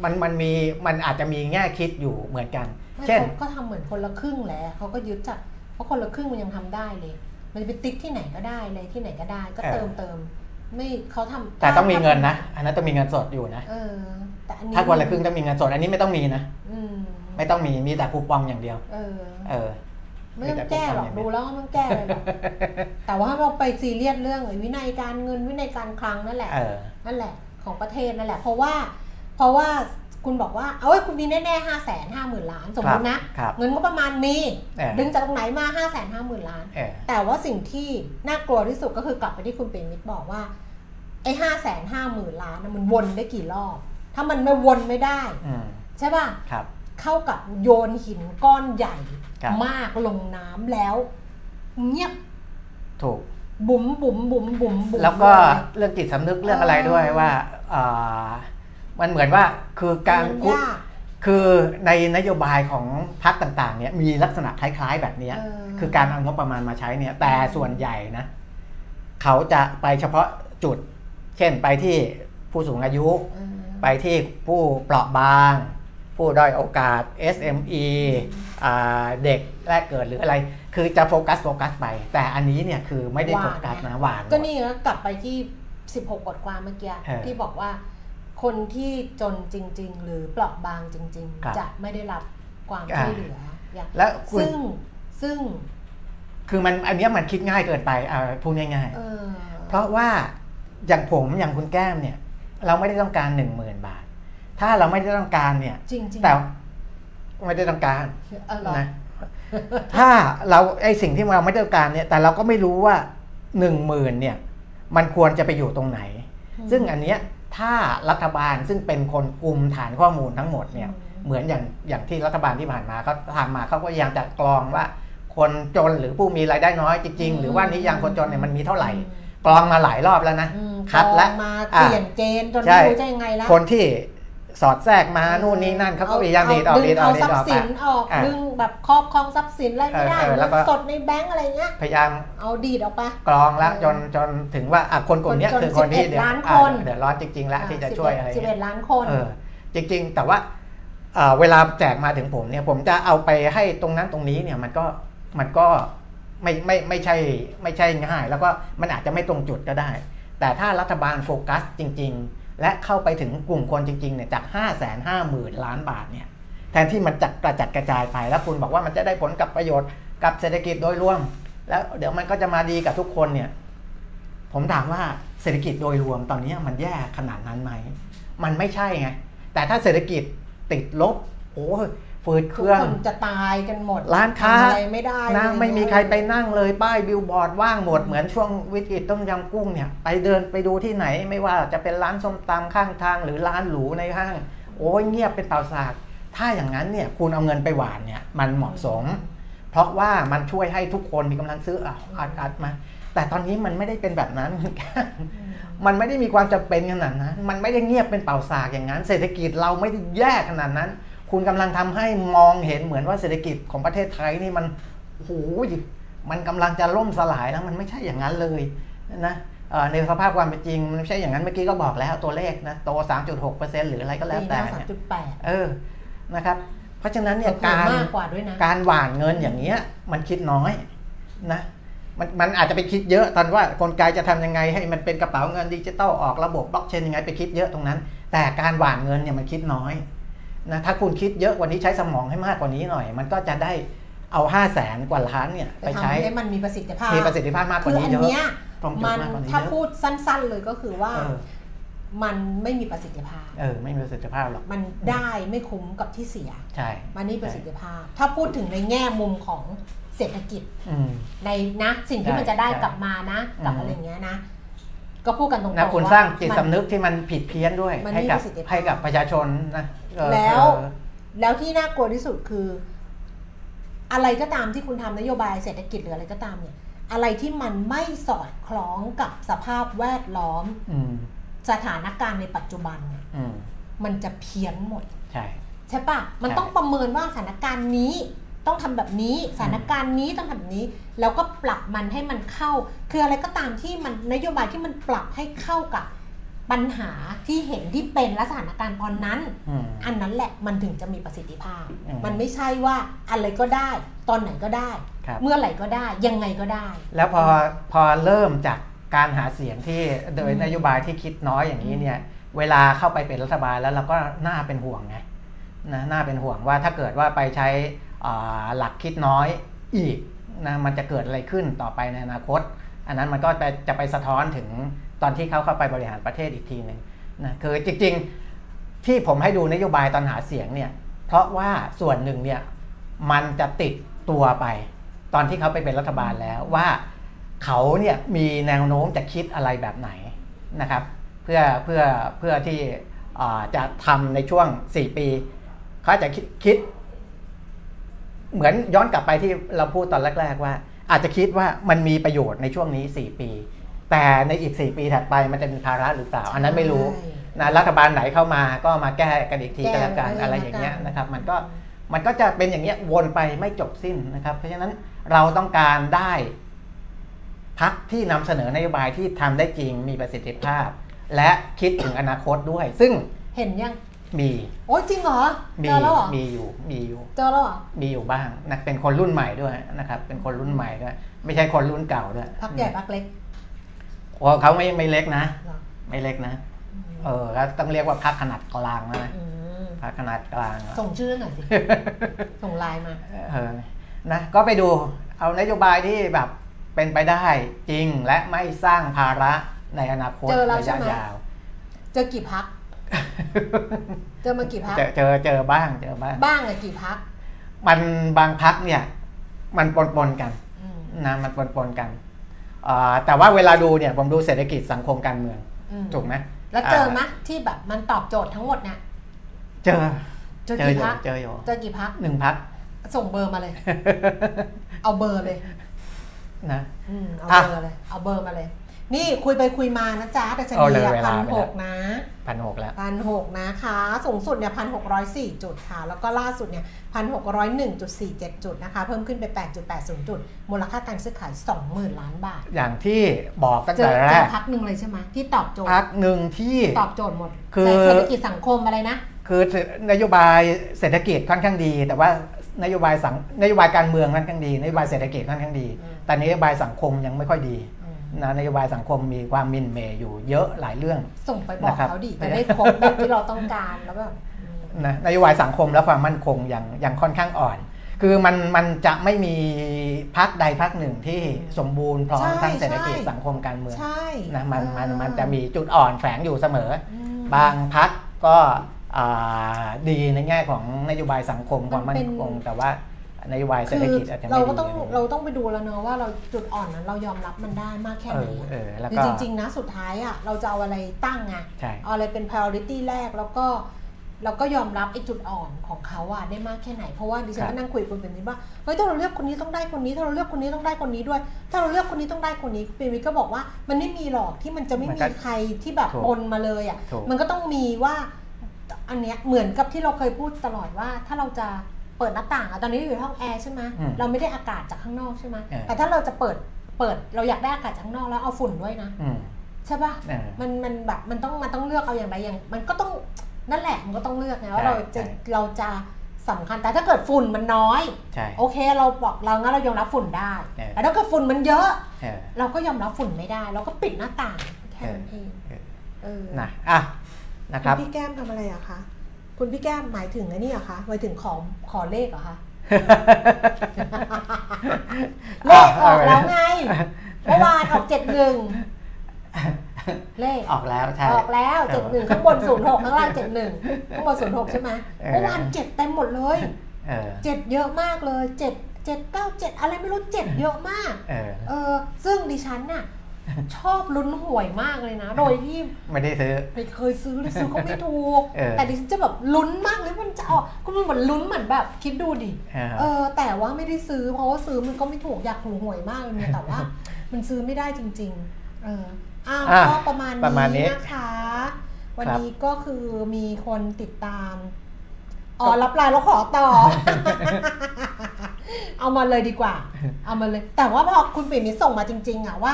มันมันมีมันอาจจะมีแง่คิดอยู่เหมือนกันไม่เช่นเขาก็ทำเหมือนคนละครึ่งแหละเขาก็ยึดจากเพราะคนละครึ่งมันยังทำได้เลย มันจะไปติ๊กที่ไหนก็ได้เลยที่ไหนก็ได้ ก็เติมเออเติมไม่เขาทำแต่ต้องมีเงินนะ อันนั้นต้องมีเงินสดอยู่นะเออแต่อันนี้ถ้าคนละครึ่งต้องมีเงินสด อันนี้ไม่ต้องมีนะอืมไม่ต้องมีมีแต่คูปองอย่างเดียว เออ เออไม่ต้องแก้หรอกดูแล้วก็ไม่ต้องแก้เลยหรอกแต่ว่าเราไปซีเรียสเรื่องไอ้วินัยการเงินวินัยการคลังนั่นแหละเออนั่นแหละของประเทศนั่นแหละ เพราะว่า เพราะว่า คุณบอกว่า เอาไว้ยคุณมีแน่ๆห้าแสนห้าหมื่นล้าน สมมตินะครับเงินก็ประมาณมีเออดึงจากตรงไหนมาห้าแสนห้าหมื่นล้านเออแต่ว่าสิ่งที่น่ากลัวที่สุดก็คือกลับไปที่คุณเปรมมิตรบอกว่าไอ้ห้าแสนห้าหมื่นล้านน่ะมันวนได้กี่รอบ ถ้ามันไม่วนไม่ได้อืมใช่ป่ะครับเข้ากับโยนหินก้อนใหญ่ครับมากลงน้ำแล้ว เงียบถูกบุ๋มบุ๋มบุ๋มบุ๋มบุ๋มแล้วก็เลยเรื่องจิตสำนึกเรื่องอะไรด้วยว่าอ่า มันเหมือนว่าคือการมันพูดยากคือในนโยบายของพรรคต่างๆเนี่ยมีลักษณะคล้ายๆ แบบเนี้ยเออคือการเอางบประมาณมาใช้เนี่ยแต่ส่วนใหญ่นะเขาจะไปเฉพาะจุด เช่นไปที่ผู้สูงอายุเออไปที่ผู้เปราะบาง ผู้ด้อยโอกาส SME อ่าเด็กแรกเกิดหรืออะไร คือจะโฟกัสโฟกัสไป แต่อันนี้เนี่ยคือไม่ได้โฟกัสนะหวานหมดก็นี่ก็กลับไปที่ 16 บทความเมื่อกี้เออที่บอกว่า คนที่จนจริง ๆ หรือเปราะบางจริง ครับๆ จะไม่ได้รับความอ่าช่วยเหลืออย่างแล้วคุณ ซึ่งซึ่งคือมันอันเนี้ยมันคิดง่ายเกินไปอ่าพูดง่ายเออๆ เพราะว่าอย่างผมอย่างคุณแก้มเนี่ย เราไม่ได้ต้องการหนึ่งหมื่นบาท ถ้าเราไม่ได้ต้องการเนี่ย จริงๆแต่ไม่ได้ต้องการเออเหรอนะถ้าเราไอสิ่งที่เราไม่ได้ต้องการเนี่ย แต่เราก็ไม่รู้ว่าหนึ่งหมื่นเนี่ย มันควรจะไปอยู่ตรงไหนอืมซึ่งอันเนี้ย ถ้ารัฐบาลซึ่งเป็นคนกลุ่มฐานข้อมูลทั้งหมดเนี่ยอืมเหมือนอย่างอย่างที่รัฐบาลที่ผ่านมาเขาทำมาเขาก็พยายามจะกรองว่า คนจนหรือผู้มีรายได้น้อยจริง ๆ หรือว่านิยามคนจนเนี่ยมันมีเท่าไหร่กรองมาหลายรอบแล้วนะอืมคัดและกรองมาอะเปลี่ยนเกณฑ์จนใช่ไม่รู้จะยังไงแล้วคนที่ สอดแทรกมานู่นนี่นั่นเขาก็พยายามดีดออกดึดีงดออเอากดีทรัดพออกย์สินออกอะดึงแบบครอบครองทรัพย์สินอะไรไม่ได้เออเออแล้วก็เงินสดในแบงก์อะไรเงี้ยพยายามเอาดีดออกไปกรองแล้วเออจนจนถึงว่าอะคนกลุ่มเนี้ยจนคือคนที่11เดือดล้านอะคนเดือดร้อนจริง ๆ แล้วที่จะช่วยอะไรสิบเงี้เอ็ยดล้านคนเออจริง ๆ แต่ว่าเอ่อเวลาแจกมาถึงผมเนี่ยผมจะเอาไปให้ตรงนั้นตรงนี้เนี่ยมันก็มันก็ไม่ไม่ไม่ใช่ไม่ใช่ง่าย แล้วก็มันอาจจะไม่ตรงจุดก็ได้ แต่ถ้ารัฐบาลโฟกัสจริง ๆ และเข้าไปถึงกลุ่มคนจริงๆเนี่ยจาก 5 5 0 0 0 0 ล้านบาทเนี่ยแทนที่มันจะกระจัดกระจายไปแล้วคุณบอกว่ามันจะได้ผลกับประโยชน์กับเศรษฐกิจโดยรวม แล้วเดี๋ยวมันก็จะมาดีกับทุกคนเนี่ยผมถามว่าเศรษฐกิจโดยรวมตอนนี้มันแย่ขนาดนั้นไหม มันไม่ใช่ไง แต่ถ้าเศรษฐกิจติดลบ โอ้ ยฝืดเคทุกรื่องคนจะตายกันหมด ร้านค้าทำอะไรไม่ได้นะเลยไม่มีใครไปนั่งเลยป้ายบิลบอร์ดว่างหมดเหมือนช่วงวิกฤตต้มยำกุ้งเนี่ยไปเดินไปดูที่ไหนไม่ว่าจะเป็นร้านส้มตำข้างทางหรือร้านหรูในห้าง โอ้ยเงียบเป็นเต่าสากถ้าอย่างนั้นเนี่ยคุณเอาเงินไปหวานเนี่ยมันเหมาะสม เพราะว่ามันช่วยให้ทุกคนมีกำลังซื้ออะอัดอัดมา แต่ตอนนี้มันไม่ได้เป็นแบบนั้น มันไม่ได้มีความจำเป็นขนาดนั้น มันไม่ได้เงียบเป็นเป่าสากอย่างนั้น เศรษฐกิจเราไม่ได้แย่ขนาดนั้น คุณกำลังทำให้มองเห็นเหมือนว่าเศรษฐกิจของประเทศไทยนี่มันโอ้โหมันกำลังจะล่มสลายแล้วมันไม่ใช่อย่างนั้นเลยนะเอ่อในสภาพความเป็นจริงมันไม่ใช่อย่างนั้นเมื่อกี้ก็บอกแล้วตัวเลขนะโต 3.6%หรืออะไรก็แล้วปีหแต่น้าสามเนี่ยจุดแปดเออนะครับเพราะฉะนั้นเนี่ยกาการรมากกว่าด้วยนะการหว่านเงินอย่างเงี้ยมันคิดน้อยนะมันมันอาจจะไปคิดเยอะตอนว่ากลไกจะทำยังไงให้มันเป็นกระเป๋าเงินดิจิตอลออกระบบบล็อกเชนยังไงไปคิดเยอะตรงนั้น แต่การหว่านเงินเนี่ยมันคิดน้อย นะถ้าคุณคิดเยอะกวันนี้ใช้สมองให้มากกว่านี้หน่อย มันก็จะได้เอา5 0 0แสนกว่าล้านเนี่ยไปไปทำใช้ให้มันมีประสิทธิภาพมีประสิทธิภาพมากกคืว่าอนี้อันเยอะเนี้ยตรงจุมัดนมากกว่านี้ถ้าเยพูอะดสั้น ๆเลยก็คือว่าเออมันไม่มีประสิทธิภาพ เออ ไม่มีประสิทธิภาพหรอก มันได้ไม่คุ้มกับที่เสีย ใช่ มันนี่ประสิทธิภาพ ถ้าพูดถึงในแง่มุมของเศรษฐกิจอืมในนะสิ่งที่ใช่มันจะได้ใช่กลับมานะกับอืมอะไรอย่างเงี้ยนะ ก็พูดกันตรงๆนะคุณว่สร้างจิตมันสำนึกที่มันผิดเพี้ยนด้วยมันให้มีกับประสิทธิภาพให้กับประชาชนนะเออ แล้วเออแล้วที่น่ากลัวที่สุดคือ อะไรก็ตามที่คุณทำนโยบายเศรษฐกิจหรืออะไรก็ตามเนี่ย อะไรที่มันไม่สอดคล้องกับสภาพแวดล้อมอืมสถานการณ์ในปัจจุบันเนี่ยอืมมันจะเพี้ยนหมด ใช่ใช่ปะมันใช่ต้องประเมินว่าสถานการณ์นี้ต้องทำแบบนี้สถานการณ์นี้ต้องทำแบบนี้ แล้วก็ปรับมันให้มันเข้า คืออะไรก็ตามที่มันนโยบายที่มันปรับให้เข้ากับ ปัญหาที่เห็นที่เป็นและสถานการณ์ตอนนั้นอืมอันนั้นแหละมันถึงจะมีประสิทธิภาพอืมมันไม่ใช่ว่าอะไรก็ได้ ตอนไหนก็ได้ครับเมื่อไหร่ก็ได้ยังไงก็ได้ แล้วพอพอเริ่มจากการหาเสียงที่โดยอืมนโยบายที่คิดน้อยอย่างนี้เนี่ยเวลาเข้าไปเป็นรัฐบาลแล้วเราก็น่าเป็นห่วงไงนะน่าเป็นห่วงว่าถ้าเกิดว่าไปใช้อ่าหลักคิดน้อยอีกนะมันจะเกิดอะไรขึ้นต่อไปในอนาคต อันนั้นมันก็ไปจะไปสะท้อนถึง ตอนที่เขาเข้าไปบริหารประเทศอีกทีหนึ่งนะคือจริงๆที่ผมให้ดูนโยบายตอนหาเสียงเนี่ยเพราะว่าส่วนหนึ่งเนี่ยมันจะติดตัวไป ตอนที่เขาไปเป็นรัฐบาลแล้วว่าเขาเนี่ยมีแนวโน้มจะคิดอะไรแบบไหนนะครับ เพื่อเพื่อเพื่อที่จะทำในช่วง 4 ปีเขาจะคิดคิด เหมือนย้อนกลับไปที่เราพูดตอนแรก ๆ ว่า อาจจะคิดว่ามันมีประโยชน์ในช่วงนี้ 4 ปี แต่ในอีก 4 ปีถัดไปมันจะเป็นภาระหรือเปล่า อันนั้นไม่รู้ใช่นะรัฐบาลไหนเข้ามาก็มาแก้กันอีกทีแก้ก็แล้วกันไว้อะไรอย่างเงี้ยแล้วกันนะครับ มันก็มันก็จะเป็นอย่างเงี้ยวนไปไม่จบสิ้นนะครับ เพราะฉะนั้นเราต้องการได้พักที่นำเสนอนโยบายที่ทำได้จริงมีประสิทธิภาพ และคิดถึงอนาคตด้วย ซึ่งเห็นยังมีโอ้ยจริงเหรอมีเจอแล้วเหรอมีอยู่มีอยู่เจอแล้วเหรอมีอยู่บ้างนะเป็นคนรุ่นใหม่ด้วยนะครับ เป็นคนรุ่นใหม่ด้วย ไม่ใช่คนรุ่นเก่าด้วยพักใหญ่พักเล็ก โอ้เขาไม่ไม่เล็กนะ เหรอไม่เล็กนะ เออแล้วต้องเรียกว่าพักขนาดกลางนะอืมพักขนาดกลางอะ ส่งชื่อหน่อยสิ ส่งไลน์มา เออนะก็ไปดูเอานโยบายที่แบบเป็นไปได้จริงและไม่สร้างภาระในอนาคตเจอแล้วระใช่ยะไหม ยาว เจอกี่พัก เจอมากี่พัก เจอเจอเจอบ้างเจอบ้าง บ้างเลยกี่พักมันบางพักเนี่ย มันปนปนๆกันอืมนะมันปนปนๆกันอ่า แต่ว่าเวลาดูเนี่ยผมดูเศรษฐกิจสังคมการเมืองอืมถูกไหมแล้วเจอมะที่แบบมันตอบโจทย์ทั้งหมดเนี่ยเจอเจอเจอกี่อยู่พักเจออยู่เจอกี่พักหนึ่งพักส่งเบอร์มาเลย เอาเบอร์เลยนะอืมเอาอะเบอร์เลยเอาเบอร์มาเลย นี่คุยไปคุยมานะจ๊ะแต่ชเอานีเลยอะเวพัลานไปหแล้ว กนะพันหกแล้ว พันหกนะคะ สูงสุดเนี่ยพันหกร้อยสี่จุดค่ะ แล้วก็ล่าสุดเนี่ยพันหกร้อยหนึ่งจุดสี่เจ็ดจุดนะคะ เพิ่มขึ้นไปแปดจุดแปดศูนย์จุด มูลค่าการซื้อขายสองหมื่นล้านบาท อย่างที่บอกตั้งเจอแต่แรเจอกพักหนึ่งเลยใช่ไหมที่ตอบโจทย์ พักหนึ่งที่ ตอบโจทย์หมดคือ เศรษฐกิจสังคมอะไรนะ คือนโยบายเศรษฐกิจค่อนข้างดี แต่ว่านโยบายสังนโยบายการเมืองค่อนข้างดีนโยบายเศรษฐกิจค่อนข้างดี อืม แต่นโยบายสังคมยังไม่ค่อยดีอืม นะนโยบายสังคมมีความหมินเหมย์อยู่เยอะหลายเรื่อง ส่งไปบอกนะครับเขาดิจะได้ครบแบบที่เราต้องการแล้วแบบอืมนะนโยบายสังคมและความมั่นคงยังยังค่อนข้างอ่อน คือมันมันจะไม่มีพักใดพักหนึ่งที่สมบูรณ์พร้อมใช่ทั้งเศรษฐกิจใช่สังคมการเมืองใช่นะมันมันเออมันจะมีจุดอ่อนแฝงอยู่เสมออืมบางพักก็อ่าดีในแง่ของนโยบายสังคมความมันมั่เป็นนคงแต่ว่า นโยบายเศรษฐกิจอาจจะไม่เราดีก็ต้องเราต้องไปดูแล้วเนอะว่าเราจุดอ่อนนั้นเรายอมรับมันได้มากแค่เอไหนออะเออแล้วคือก็จริง ๆ นะสุดท้ายอะเราจะเอาอะไรตั้งไงใช่เอาอะไรเป็น priority แรกแล้วก็เราก็ยอมรับไอ้จุดอ่อนของเขาอะได้มากแค่ไหน เพราะว่าดิฉันก็นั่งคุยกับคุณเป็นมิตรว่าเฮ้ยถ้าเราเลือกคนนี้ต้องได้คนนี้ ถ้าเราเลือกคนนี้ต้องได้คนนี้ด้วย ถ้าเราเลือกคนนี้ต้องได้คนนี้เป็นมิตรก็บอกว่ามันไม่มีหรอกที่มันจะไม่มีใครที่แบบปนมาเลยอะถูกมันก็ต้องมีว่าอันเนี้ยเหมือนกับที่เราเคยพูดตลอดว่าถ้าเราจะ เปิดหน้าต่างอะตอนนี้เราอยู่ในห้องแอร์ใช่ไหมอืมเราไม่ได้อากาศจากข้างนอกใช่ไหมเออ แต่ถ้าเราจะเปิดเปิดเราอยากได้อากาศจากข้างนอกแล้วเอาฝุ่นด้วยนะอืมใช่ปะ เออ มันมันแบบมันต้องมันต้องเลือกเอาอย่างใดอย่างมันก็ต้องนั่นแหละมันก็ต้องเลือกไงว่าใช่เราจะใช่ เราจะสำคัญแต่ถ้าเกิดฝุ่นมันน้อย ใช่ โอเคเราบอกเรางั้นเรายอมรับฝุ่นได้ เออ แต่ถ้าเกิดฝุ่นมันเยอะ เออ เราก็ยอมรับฝุ่นไม่ได้ เราก็ปิดหน้าต่างแค่นั้นเองเออ เออนะอะนะครับณพี่แก้มทำอะไรอะคะ คุณพี่แก้มหมายถึงไอ้นี่เหรอคะหมายถึงขอขอเลขเหรอคะเลขออกแล้วไงเมื่อวานออกเจ็ดหนึ่งเลขออกแล้วใช่ออกแล้วเจ็ดหนึ่งข้างบนศูนย์หกข้างล่างเจ็ดหนึ่งข้างบนศูนย์หกใช่ไหมเออเมื่อวานเจ็ดเต็มหมดเลยเออเจ็ดเยอะมากเลยเจ็ดเจ็ดเก้าเจ็ดอะไรไม่รู้เจ็ดเยอะมากเออเออซึ่งดิฉันน่ะ ชอบลุ้นหวยมากเลยนะ โดยที่ไม่ได้ซื้อไม่เคยซื้อเลยซื้อก็ไม่ถูกเออแต่ดิฉันจะแบบลุ้นมากเลยมันจะออกก็มันเหมือนลุ้นเหมือนแบบคิดดูดิเออเออแต่ว่าไม่ได้ซื้อเพราะว่าซื้อมันก็ไม่ถูกอยากถูกหวยมากเลยเนี่ยแต่ว่า มันซื้อไม่ได้จริง ๆ เอออ้าวอะก็ประมาณประมาณนี้นี้นะคะวันครับนี้ก็คือมีคนติดตามอ๋อรับไลน์แล้วขอต่อ เอามาเลยดีกว่า เอามาเลย แต่ว่าพอคุณปิ่มมิตรส่งมาจริง ๆอะว่า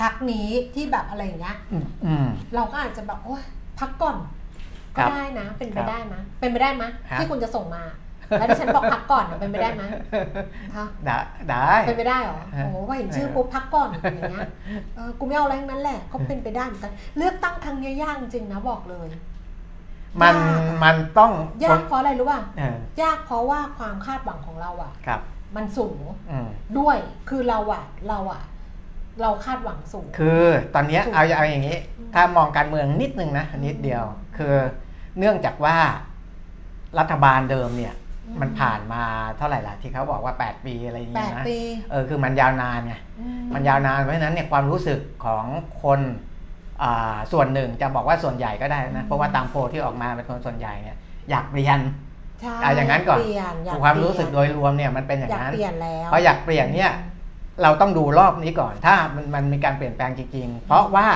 พักนี้ที่แบบอะไรอย่างเงี้ยอืมอืมเราก็อาจจะแบบโอ๊ยพักก่อนครัก็บได้นะเป็นไปครับได้นะ เป็นไปได้ไหมฮะที่คุณจะส่งมา แล้วดิฉันบอกพักก่อนอะเป็นไปได้ไหมฮะได้ได้เป็นไปได้เหรอฮะโอ้โหว่าเห็นชื่อปุ๊บพักก่อนอย่างเงี้ยเออกูไม่เอาอะไรทั้งนั้นแหละก็เป็นไปได้เหมือนกันเลือกตั้งครั้งเนี้ยยากจริงนะบอกเลยมันยากอะมันต้องยากเพราะอะไรรู้ป่ะเออยากเพราะว่าความคาดหวังของเราอะครับมันสูงอืมด้วยคือเราอะเราอะ เราคาดหวังสูง คือตอนเนี้ยถูกเอาเอาอย่างนี้อืมถ้ามองการเมืองนิดนึงนะนิดเดียว คือเนื่องจากว่ารัฐบาลเดิมเนี่ยมันผ่านมาเท่าไหร่ล่ะที่เขาบอกว่า 8 ปีอะไรอย่างแปเงี้ยดนะปีเออคือมันยาวนานไงอืมันยาวนานเพราะฉะนั้นเนี่ยความรู้สึกของคนอ่าส่วนหนึ่งจะบอกว่าส่วนใหญ่ก็ได้นะเพราะว่าตามโพลที่ออกมาเป็นคนส่วนใหญ่เนี่ยอยากเปลี่ยนใช่อะอย่างนั้นก่อนเปลี่ยนอยากความรู้สึกเปโดลี่ยนยรวมเนี่ยมันเป็นอย่างอยากนั้นเปลี่ยนแล้วเพราะอยากเปลี่ยนเนี่ย เราต้องดูรอบนี้ก่อน ถ้ามันมันมีการเปลี่ยนแปลงจริงๆ เพราะว่า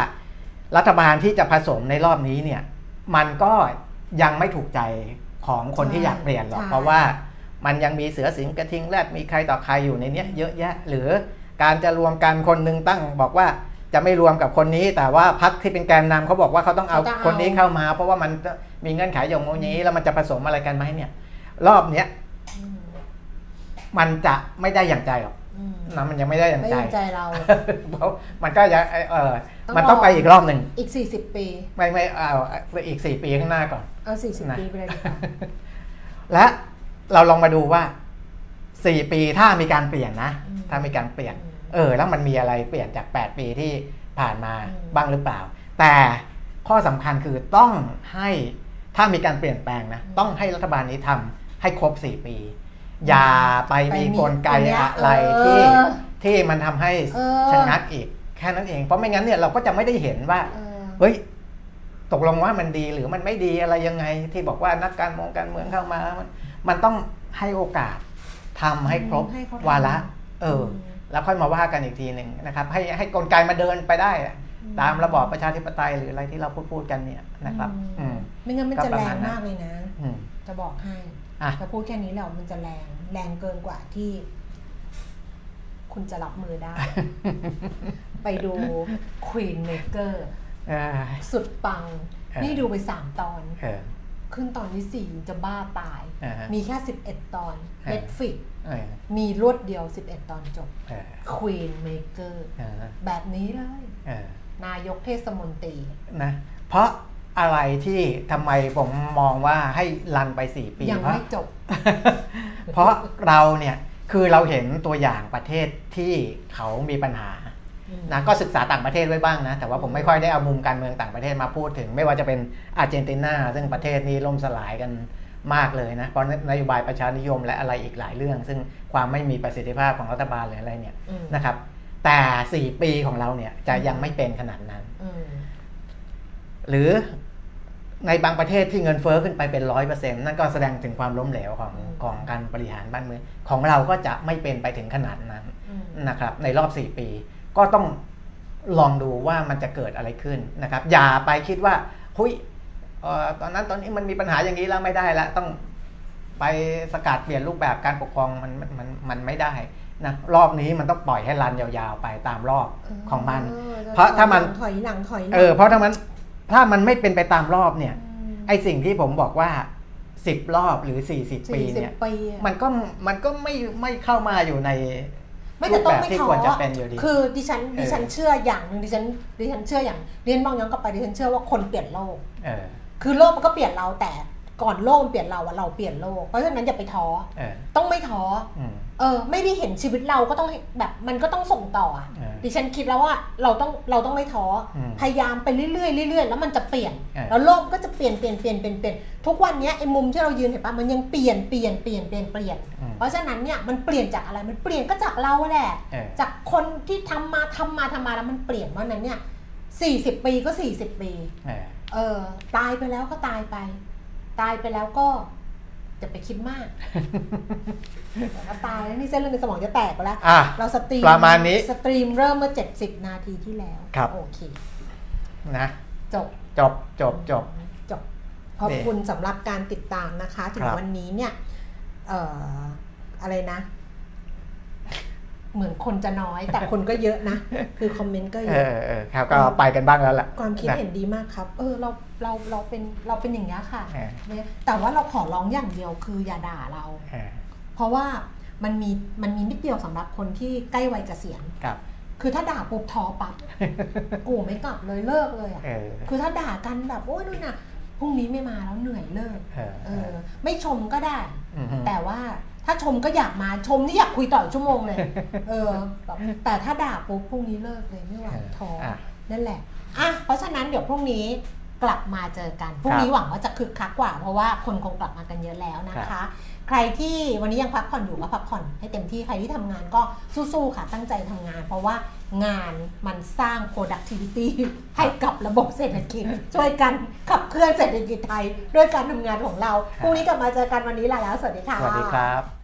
รัฐบาลที่จะผสมในรอบนี้เนี่ย มันก็ยังไม่ถูกใจของคนที่อยากเปลี่ยนหรอกใช่เพราะว่ามันยังมีเสือสิงห์กระทิงแรดมีใครต่อใครอยู่ในเนี้ยเยอะแยะ หรือการจะรวมกันคนหนึงตั้งบอกว่าจะไม่รวมกับคนนี้ แต่ว่าพักที่เป็นแกนนำเขาบอกว่าเขาต้องเอาเขาต้องเอาคนนี้เข้ามา เพราะว่ามันมีเงื่อนไขอย่างนี้ แล้วมันจะผสมอะไรกันไหมเนี่ย รอบเนี้ยอืมมันจะไม่ได้อย่างใจหรอกอืม นะมันยังไม่ได้อย่างไม่ใจยังใจเราเพราะมันก็จะเออต้องมันต้องรอไปอีกรอบหนึ่งอีก40ปี ไม่ไม่เอาอีกสี่ปีข้างหน้าก่อนเอา40นะปีไปเลยดีกว่าและเราลองมาดูว่าสี่ปีถ้ามีการเปลี่ยนนะอืมถ้ามีการเปลี่ยนอืมเออ แล้วมันมีอะไรเปลี่ยนจาก8ปีที่ผ่านมาอืมบ้างหรือเปล่า แต่ข้อสำคัญคือต้องให้ถ้ามีการเปลี่ยนแปลงนะ ต้องให้รัฐบาลนี้ทำให้ครบ4ปี อย่าไปมีกลไกอะไรที่เออที่มันทำให้เออชะงักอีกแค่นั้นเอง เพราะไม่งั้นเนี่ยเราก็จะไม่ได้เห็นว่าเออเฮ้ยตกลงว่ามันดีหรือมันไม่ดีอะไรยังไง ที่บอกว่านักการเมืองการเมืองเข้ามา มันมันต้องให้โอกาสทำให้ครบให้เขาทำวาระเออ แล้วค่อยมาว่ากันอีกทีหนึ่งนะครับ ให้ให้กลไกมาเดินไปได้อะตามระบอบประชาธิปไตยหรืออะไรที่เราพูดพูดกันเนี่ยนะครับ อืมไม่งั้นมันก็จะประแรมาณงนั้นมากเลยนะอืมจะบอกให้ อะจะพูดแค่นี้แล้วมันจะแรงแรงเกินกว่าที่ คุณจะรับมือได้ ไปดู Queen Maker เออสุดปังเออนี่ดูไปสามตอนเออขึ้นตอนที่สี่จะบ้าตายอ่าฮะมีแค่สิบเอ็ดตอนเออ Netflix เออมีรวดเดียว11ตอนจบเออ Queen Maker เออแบบนี้เลยเออนายกเทศมนตรีนะ เพราะ อะไรที่ทำไมผมมองว่าให้รันไปสี่ปียังเพราะไม่จบ เพราะเราเนี่ยคือเราเห็นตัวอย่างประเทศที่เขามีปัญหานะก็ศึกษาต่างประเทศไว้บ้างนะ แต่ว่าผมไม่ค่อยได้เอามุมการเมืองต่างประเทศมาพูดถึง ไม่ว่าจะเป็นอาร์เจนตินา ซึ่งประเทศนี้ล่มสลายกันมากเลยนะเพราะนโยบายประชานิยมและอะไรอีกหลายเรื่อง ซึ่งความไม่มีประสิทธิภาพของรัฐบาลหรืออะไรเนี่ยอืมนะครับ แต่ 4 ปีของเราเนี่ยจะยังไม่เป็นขนาดนั้นอืมหรือ ในบางประเทศที่เงินเฟ้อขึ้นไปเป็นร้อยเปอร์เซ็นต์นั่นก็แสดงถึงความล้มเหลวของอืมของการบริหารบ้านเมืองของเราก็จะไม่เป็นไปถึงขนาดนั้นอืมนะครับ ในรอบ 4 ปี ก็ต้องลองดูว่ามันจะเกิดอะไรขึ้นนะครับ อย่าไปคิดว่าหุยเอ่อตอนนั้นตอนนี้มันมีปัญหาอย่างนี้แล้วไม่ได้แล้วต้องไปสกัดเปลี่ยนรูปแบบการปกครองมันมันมันมันไม่ได้นะรอบนี้มันต้องปล่อยให้รันยาวๆไปตามรอบของมัน เพราะถ้ามันถอยหลังถอยหลังเออเพราะถ้ามัน ถ้ามันไม่เป็นไปตามรอบเนี่ยมไอสิ่งที่ผมบอกว่า10รอบหรือ40ปีสี่สิบเนี่ยปีอะมันก็มันก็ไม่ไม่เข้ามาอยู่ในไม่แต่ต้องรูปแบบไม่ที่ท้อควรจะเป็นอยู่ดีคือดิฉันเออดิฉันเชื่ออย่างหนึ่งดิฉันดิฉันเชื่ออย่างเรียนมองย้อนกลับไปดิฉันเชื่อว่าคนเปลี่ยนโลกเออคือโลกมันก็เปลี่ยนเราแต่ ก่อนโลกมันเปลี่ยนเราอะเราเปลี่ยนโลก เพราะฉะนั้นอย่าไปท้อเออต้องไม่ท้ออืมเออ ไม่ได้เห็นชีวิตเราก็ต้องแบบมันก็ต้องส่งต่ออะเออดิฉันคิดแล้วว่าเราต้องเราต้องไม่ท้ออมพยายามไปเรื่อยๆเรื่อยๆแล้วมันจะเปลี่ยนเออแล้วโลกก็จะเปลี่ยนเปลี่ยนเปลี่ยนเปลี่ยนเปลี่ยนทุกวันเนี้ยไอ้มุมที่เรายืนเห็นปะมันยังเปลี่ยนเปลี่ยนเปลี่ยนเปลี่ยนเปลี่ยนอืมเพราะฉะนั้นเนี่ยมันเปลี่ยนจากอะไรมันเปลี่ยนก็จากเราแหละเออจากคนที่ทำมาทำมาทำมาแล้วมันเปลี่ยนเพราะฉะนั้นเนี่ยสี่สิบปีก็สี่สิบปี เออเออตายไปแล้วก็ตายไป ตายไปแล้วก็จะไปคิดมากเดี๋ยวก็ตายแล้วนี่เส้นเลือดในสมองจะแตกไปแล้วอะเรา stream ประมาณนี้ stream เริ่มเมื่อ 70 นาทีที่แล้ว ครับ โอเค นะ จบ จบ จบ จบ จบ ขอบคุณสำหรับการติดตามนะคะ ถึงครับวันนี้เนี่ย เอ่อ อะไรนะ เหมือนคนจะน้อย แต่คนก็เยอะนะ คือคอมเมนต์ก็เยเออะอเออครับก็ไปกันบ้างแล้วแหละความคิดนะเห็นดีมากครับ เออเราเราเราเป็นเราเป็นอย่างนี้ยค่ะเออเนี่ยแต่ว่าเราขอร้องอย่างเดียวคืออย่าด่าเราเออเพราะว่ามันมีมันมีนิดเดียวสำหรับคนที่ใกล้วัยเกษียณครับคือถ้าด่าปุ๊บท้อปั๊บกูไม่กลับเลยเลิกเลยอะเออคือถ้าด่ากันแบบโอ้ยนู่นน่ะพรุ่งนี้ไม่มาแล้วเหนื่อยเลิกเออเออไม่ชมก็ได้อือฮึแต่ว่า ถ้าชมก็อยากมาชมนี่อยากคุยต่ออีกชั่วโมงเลย เออแบบแต่ถ้าด่าปุ๊บพรุ่งนี้เลิกเลยไม่ไหวท้ออะนั่นแหละอะเพราะฉะนั้นเดี๋ยวพรุ่งนี้กลับมาเจอกันพรุ่งนี้หวังว่าจะคึกคักกว่า เพราะว่าคนคงกลับมากันเยอะแล้วนะครัคะบใครที่วันนี้ยังพักผ่อนอยู่ก็พักผ่อนให้เต็มที่ใครที่ทำงานก็สู้ๆค่ะตั้งใจทำงาน เพราะว่า งานมันสร้าง productivity ให้กับระบบเศรษฐกิจ ช่วยกันขับเคลื่อนเศรษฐกิจไทย ด้วยการทำงานของเราพรุ่งนี้กลับมาเจอกันวันนี้ลาแล้ว สวัสดีค่ะ สวัสดีครับ